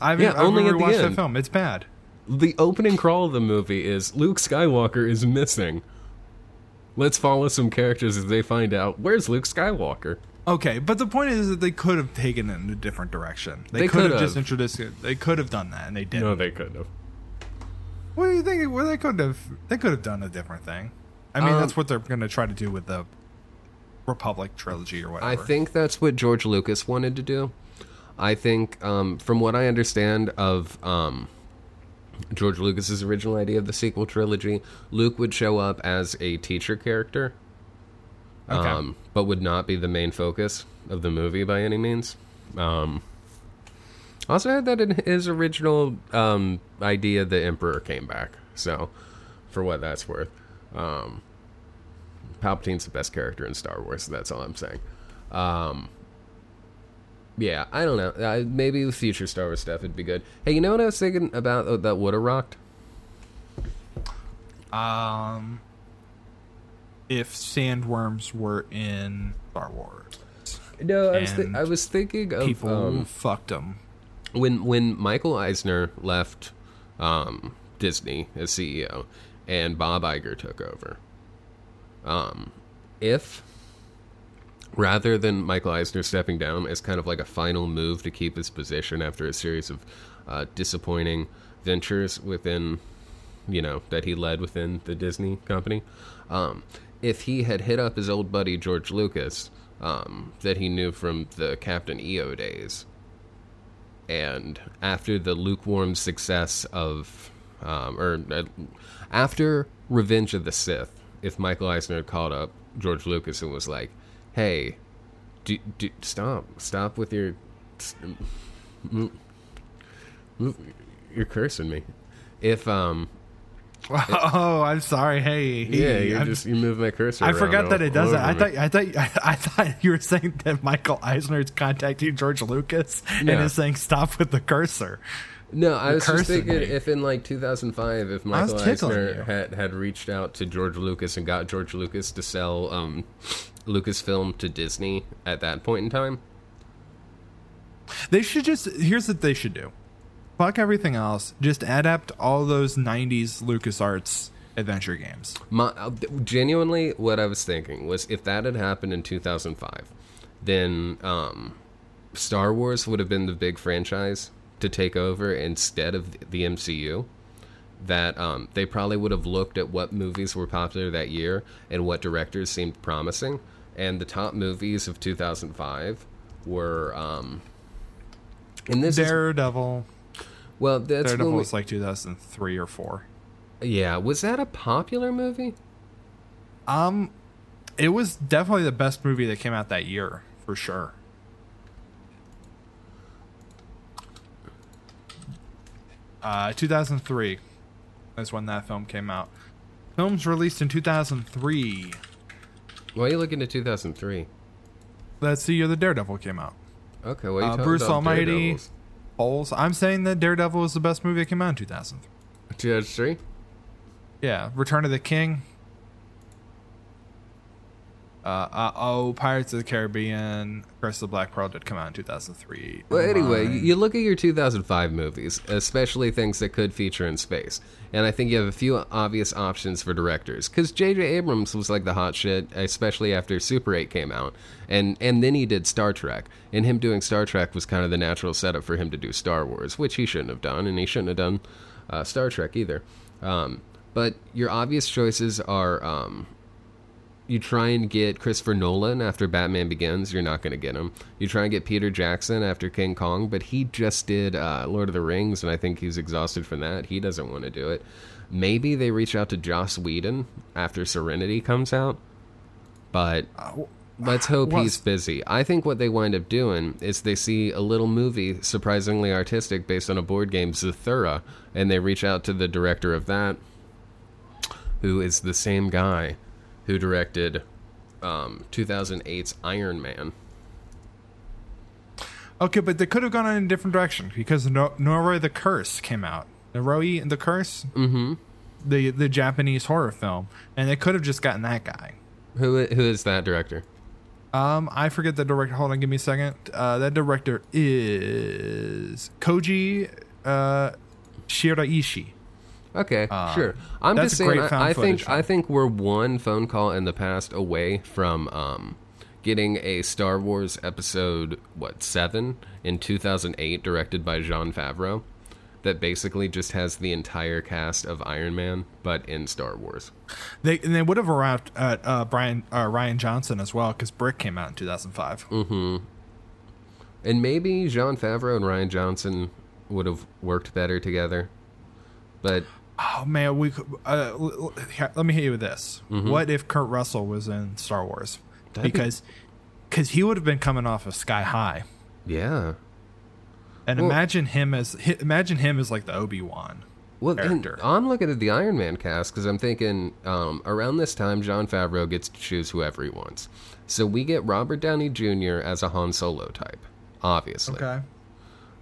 [SPEAKER 2] I've
[SPEAKER 1] Yeah,
[SPEAKER 2] I've
[SPEAKER 1] only at the
[SPEAKER 2] watched that film. It's bad.
[SPEAKER 1] the opening crawl of the movie is Luke Skywalker is missing. Let's follow some characters as they find out where's Luke Skywalker.
[SPEAKER 2] Okay, but the point is that they could have taken it in a different direction. They,
[SPEAKER 1] They
[SPEAKER 2] could have
[SPEAKER 1] could've.
[SPEAKER 2] just introduced it. They could have done that, and they didn't.
[SPEAKER 1] No, they couldn't have.
[SPEAKER 2] What do you think? Well, they could have. They could have done a different thing. I mean,
[SPEAKER 1] Um,
[SPEAKER 2] that's what they're going to try to do with the Republic trilogy or whatever.
[SPEAKER 1] I think that's what George Lucas wanted to do. I think, um, from what I understand of um, George Lucas's original idea of the sequel trilogy, Luke would show up as a teacher character,
[SPEAKER 2] Okay.
[SPEAKER 1] um, but would not be the main focus of the movie by any means. Um, also had that in his original um, idea, the Emperor came back. So, for what that's worth, um, Palpatine's the best character in Star Wars. That's all I'm saying. Um, yeah, I don't know. Uh, maybe the future Star Wars stuff, it'd be good. Hey, you know what I was thinking about uh, that would have rocked?
[SPEAKER 2] um, if sandworms were in Star Wars,
[SPEAKER 1] No, I was, th- I was thinking of
[SPEAKER 2] people
[SPEAKER 1] um,
[SPEAKER 2] fucked them.
[SPEAKER 1] when when Michael Eisner left um, Disney as CEO and Bob Iger took over. Um, if rather than Michael Eisner stepping down as kind of like a final move to keep his position after a series of uh, disappointing ventures within, you know, that he led within the Disney company, um, if he had hit up his old buddy George Lucas, um, that he knew from the Captain EO days, and after the lukewarm success of, um, or uh, after Revenge of the Sith, if Michael Eisner had called up George Lucas and was like, "Hey, do, do, stop, stop with your, mm, you're cursing me." If um,
[SPEAKER 2] Oh, I'm sorry. Hey,
[SPEAKER 1] yeah,
[SPEAKER 2] I'm-
[SPEAKER 1] just you move my cursor.
[SPEAKER 2] I forgot that it does that. I thought, I thought, I thought you were saying that Michael Eisner is contacting George Lucas
[SPEAKER 1] No.
[SPEAKER 2] and is saying stop with the cursor.
[SPEAKER 1] No, I was just thinking
[SPEAKER 2] me.
[SPEAKER 1] if in like 2005, if Michael Eisner
[SPEAKER 2] you.
[SPEAKER 1] had, had reached out to George Lucas and got George Lucas to sell um, Lucasfilm to Disney at that point in time.
[SPEAKER 2] They should just here's what they should do. Fuck everything else. Just adapt all those '90s LucasArts adventure games.
[SPEAKER 1] My, uh, genuinely, what I was thinking was if that had happened in 2005, then um, Star Wars would have been the big franchise to take over instead of the MCU. That um, they probably would have looked at what movies were popular that year and what directors seemed promising. And the top movies of 2005 were. Um, and this is,
[SPEAKER 2] Daredevil.
[SPEAKER 1] Well, that's
[SPEAKER 2] Daredevil
[SPEAKER 1] we-
[SPEAKER 2] was like 2003 or four.
[SPEAKER 1] yeah. Was that a popular movie?
[SPEAKER 2] Um, it was definitely the best movie that came out that year for sure. Uh, 2003 is when that film came out. Films released in 2003.
[SPEAKER 1] Why are you looking at 2003?
[SPEAKER 2] That's the year the Daredevil came out.
[SPEAKER 1] Okay, well, you
[SPEAKER 2] Uh, Bruce Almighty.
[SPEAKER 1] Daredevils.
[SPEAKER 2] Polls. I'm saying that Daredevil was the best movie that came out in 2003.
[SPEAKER 1] 2003?
[SPEAKER 2] Yeah, Return of the King. Uh, uh, oh, Pirates of the Caribbean, Curse of the Black Pearl did come out in 2003.
[SPEAKER 1] Well, anyway,
[SPEAKER 2] Mine.
[SPEAKER 1] you look at your 2005 movies, especially things that could feature in space, and I think you have a few obvious options for directors. Because J.J. Abrams was like the hot shit, especially after Super 8 came out, and and then he did Star Trek, and him doing Star Trek was kind of the natural setup for him to do Star Wars, which he shouldn't have done, and he shouldn't have done uh, Star Trek either. Um, but your obvious choices are. Um, you try and get Christopher Nolan after Batman Begins, you're not going to get him. You try and get Peter Jackson after King Kong, but he just did uh, Lord of the Rings, and I think he's exhausted from that. He doesn't want to do it. Maybe they reach out to Joss Whedon after Serenity comes out, but let's hope he's busy. I think what they wind up doing is they see a little movie, surprisingly artistic, based on a board game, Zathura, and they reach out to the director of that, who is the same guy who directed um, 2008's Iron Man.
[SPEAKER 2] Okay, but they could have gone in a different direction because no- Noroi the Curse came out. Noroi the Curse? Mm-hmm. The, the Japanese horror film. And they could have just gotten that guy.
[SPEAKER 1] Who who is that director?
[SPEAKER 2] Um, I forget the director. Hold on, give me a second. Uh, that director is Koji uh, Shiraishi.
[SPEAKER 1] Okay, sure. I'm
[SPEAKER 2] that's
[SPEAKER 1] just saying. I, I think I think we're one phone call in the past away from um, getting a Star Wars episode what seven in 2008, directed by Jon Favreau, that basically just has the entire cast of Iron Man, but in Star Wars.
[SPEAKER 2] They and they would have arrived at uh, Brian uh, Rian Johnson as well because Brick came out in 2005. Mm-hmm.
[SPEAKER 1] And maybe Jon Favreau and Rian Johnson would have worked better together. But
[SPEAKER 2] Oh man, we could, uh, l- l- here, let me hit you with this. What if Kurt Russell was in Star Wars?
[SPEAKER 1] That'd be-
[SPEAKER 2] because because he would have been coming off of Sky High,
[SPEAKER 1] yeah.
[SPEAKER 2] and
[SPEAKER 1] Well-
[SPEAKER 2] imagine him as imagine him as like the Obi Wan.
[SPEAKER 1] Well,
[SPEAKER 2] character.
[SPEAKER 1] I'm looking at the Iron Man cast because I'm thinking um, around this time, Jon Favreau gets to choose whoever he wants. So we get Robert Downey Jr. as a Han Solo type, obviously. Okay.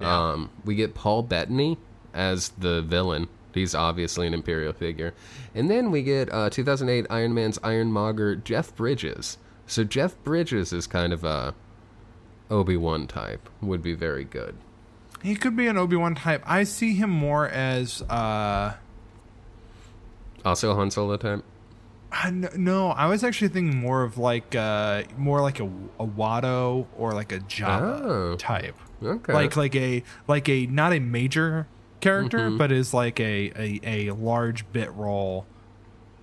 [SPEAKER 1] Um, we get Paul Bettany as the villain. He's obviously an Imperial figure. And then we get uh, 2008 Iron Man's Ironmonger, Jeff Bridges. So Jeff Bridges is kind of a Obi Wan type. Would be very good.
[SPEAKER 2] He could be an Obi Wan type. I see him more as uh,
[SPEAKER 1] Also a Han Solo type.
[SPEAKER 2] I no. I was actually thinking more of like uh, more like a, a Watto or like a Jabba
[SPEAKER 1] Oh.
[SPEAKER 2] type.
[SPEAKER 1] Okay.
[SPEAKER 2] like like a like a not a major character
[SPEAKER 1] Mm-hmm.
[SPEAKER 2] but is like a, a a large bit role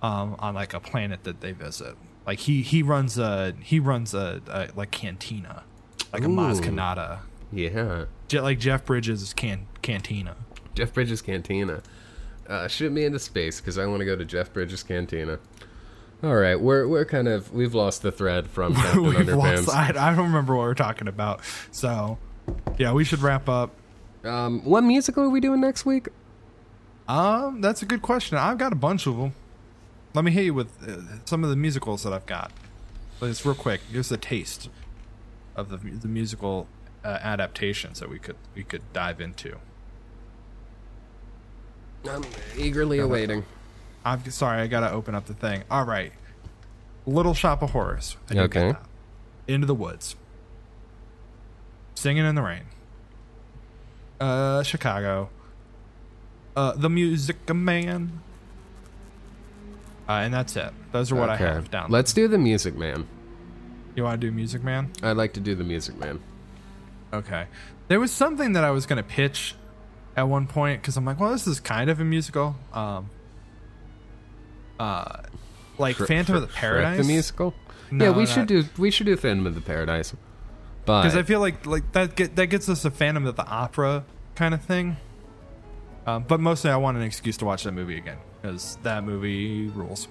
[SPEAKER 2] um on like a planet that they visit like he he runs a he runs a, a like cantina like a Maz Kanata
[SPEAKER 1] Yeah.
[SPEAKER 2] Je- like Jeff Bridges can cantina
[SPEAKER 1] Jeff Bridges Cantina. Uh, shoot me into space because I want to go to Jeff Bridges Cantina. All right, we're we're kind of we've lost the thread from Captain Underpants.
[SPEAKER 2] lost, I, I don't remember what we're talking about so yeah we should wrap up
[SPEAKER 1] Um, what musical are we doing next week?
[SPEAKER 2] Um, that's a good question. I've got a bunch of them. Let me hit you with uh, some of the musicals that I've got. But it's real quick. Here's a taste of the the musical uh, adaptations that we could we could dive into.
[SPEAKER 1] I'm eagerly awaiting.
[SPEAKER 2] I'm sorry, I gotta open up the thing. All right, Little Shop of Horrors. I did get
[SPEAKER 1] Okay.
[SPEAKER 2] Into the Woods. Singing in the Rain. Uh, Chicago. Uh, The Music Man. Uh, and that's it. Those are what I have down.
[SPEAKER 1] Let's do the Music Man.
[SPEAKER 2] You want to do Music Man?
[SPEAKER 1] I'd like to do the Music Man.
[SPEAKER 2] Okay. There was something that I was going to pitch at one point because I'm like, well, this is kind of a musical. Um, uh, like Phantom of the
[SPEAKER 1] Fr- Shrek
[SPEAKER 2] Paradise.
[SPEAKER 1] the musical.
[SPEAKER 2] No,
[SPEAKER 1] yeah, we
[SPEAKER 2] not-
[SPEAKER 1] should do we should do Phantom of the Paradise. But
[SPEAKER 2] because I feel like like that get, that gets us a Phantom of the Opera kind of thing. Um, but mostly, I want an excuse to watch that movie again because that movie rules.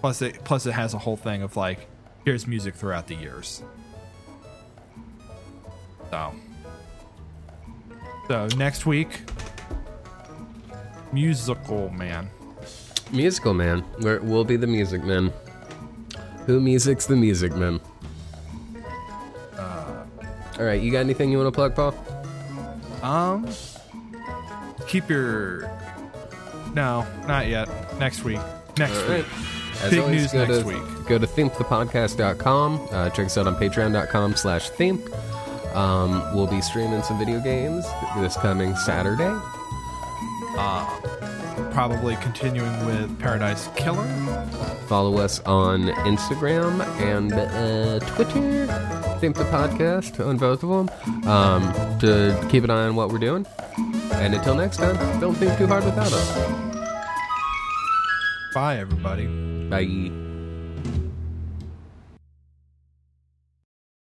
[SPEAKER 2] Plus, it plus it has a whole thing of like, here's music throughout the years. So, so next week, musical man.
[SPEAKER 1] musical man, We're, we'll be the Music Man. Who music's the Music Man?
[SPEAKER 2] Uh,
[SPEAKER 1] All right, you got anything you want to plug, Paul?
[SPEAKER 2] Um, keep your. No, not yet. Next week. Next
[SPEAKER 1] All
[SPEAKER 2] week.
[SPEAKER 1] right.
[SPEAKER 2] Big
[SPEAKER 1] always,
[SPEAKER 2] news
[SPEAKER 1] go
[SPEAKER 2] next
[SPEAKER 1] to,
[SPEAKER 2] week.
[SPEAKER 1] Go to thinkthepodcast.com. Uh, check us out on patreon.com slash think. Um, we'll be streaming some video games this coming Saturday.
[SPEAKER 2] Probably continuing with Paradise Killer.
[SPEAKER 1] Follow us on Instagram and uh, Twitter. Think the podcast on both of them um, to keep an eye on what we're doing. And until next time, don't think too hard without us.
[SPEAKER 2] Bye, everybody.
[SPEAKER 1] Bye.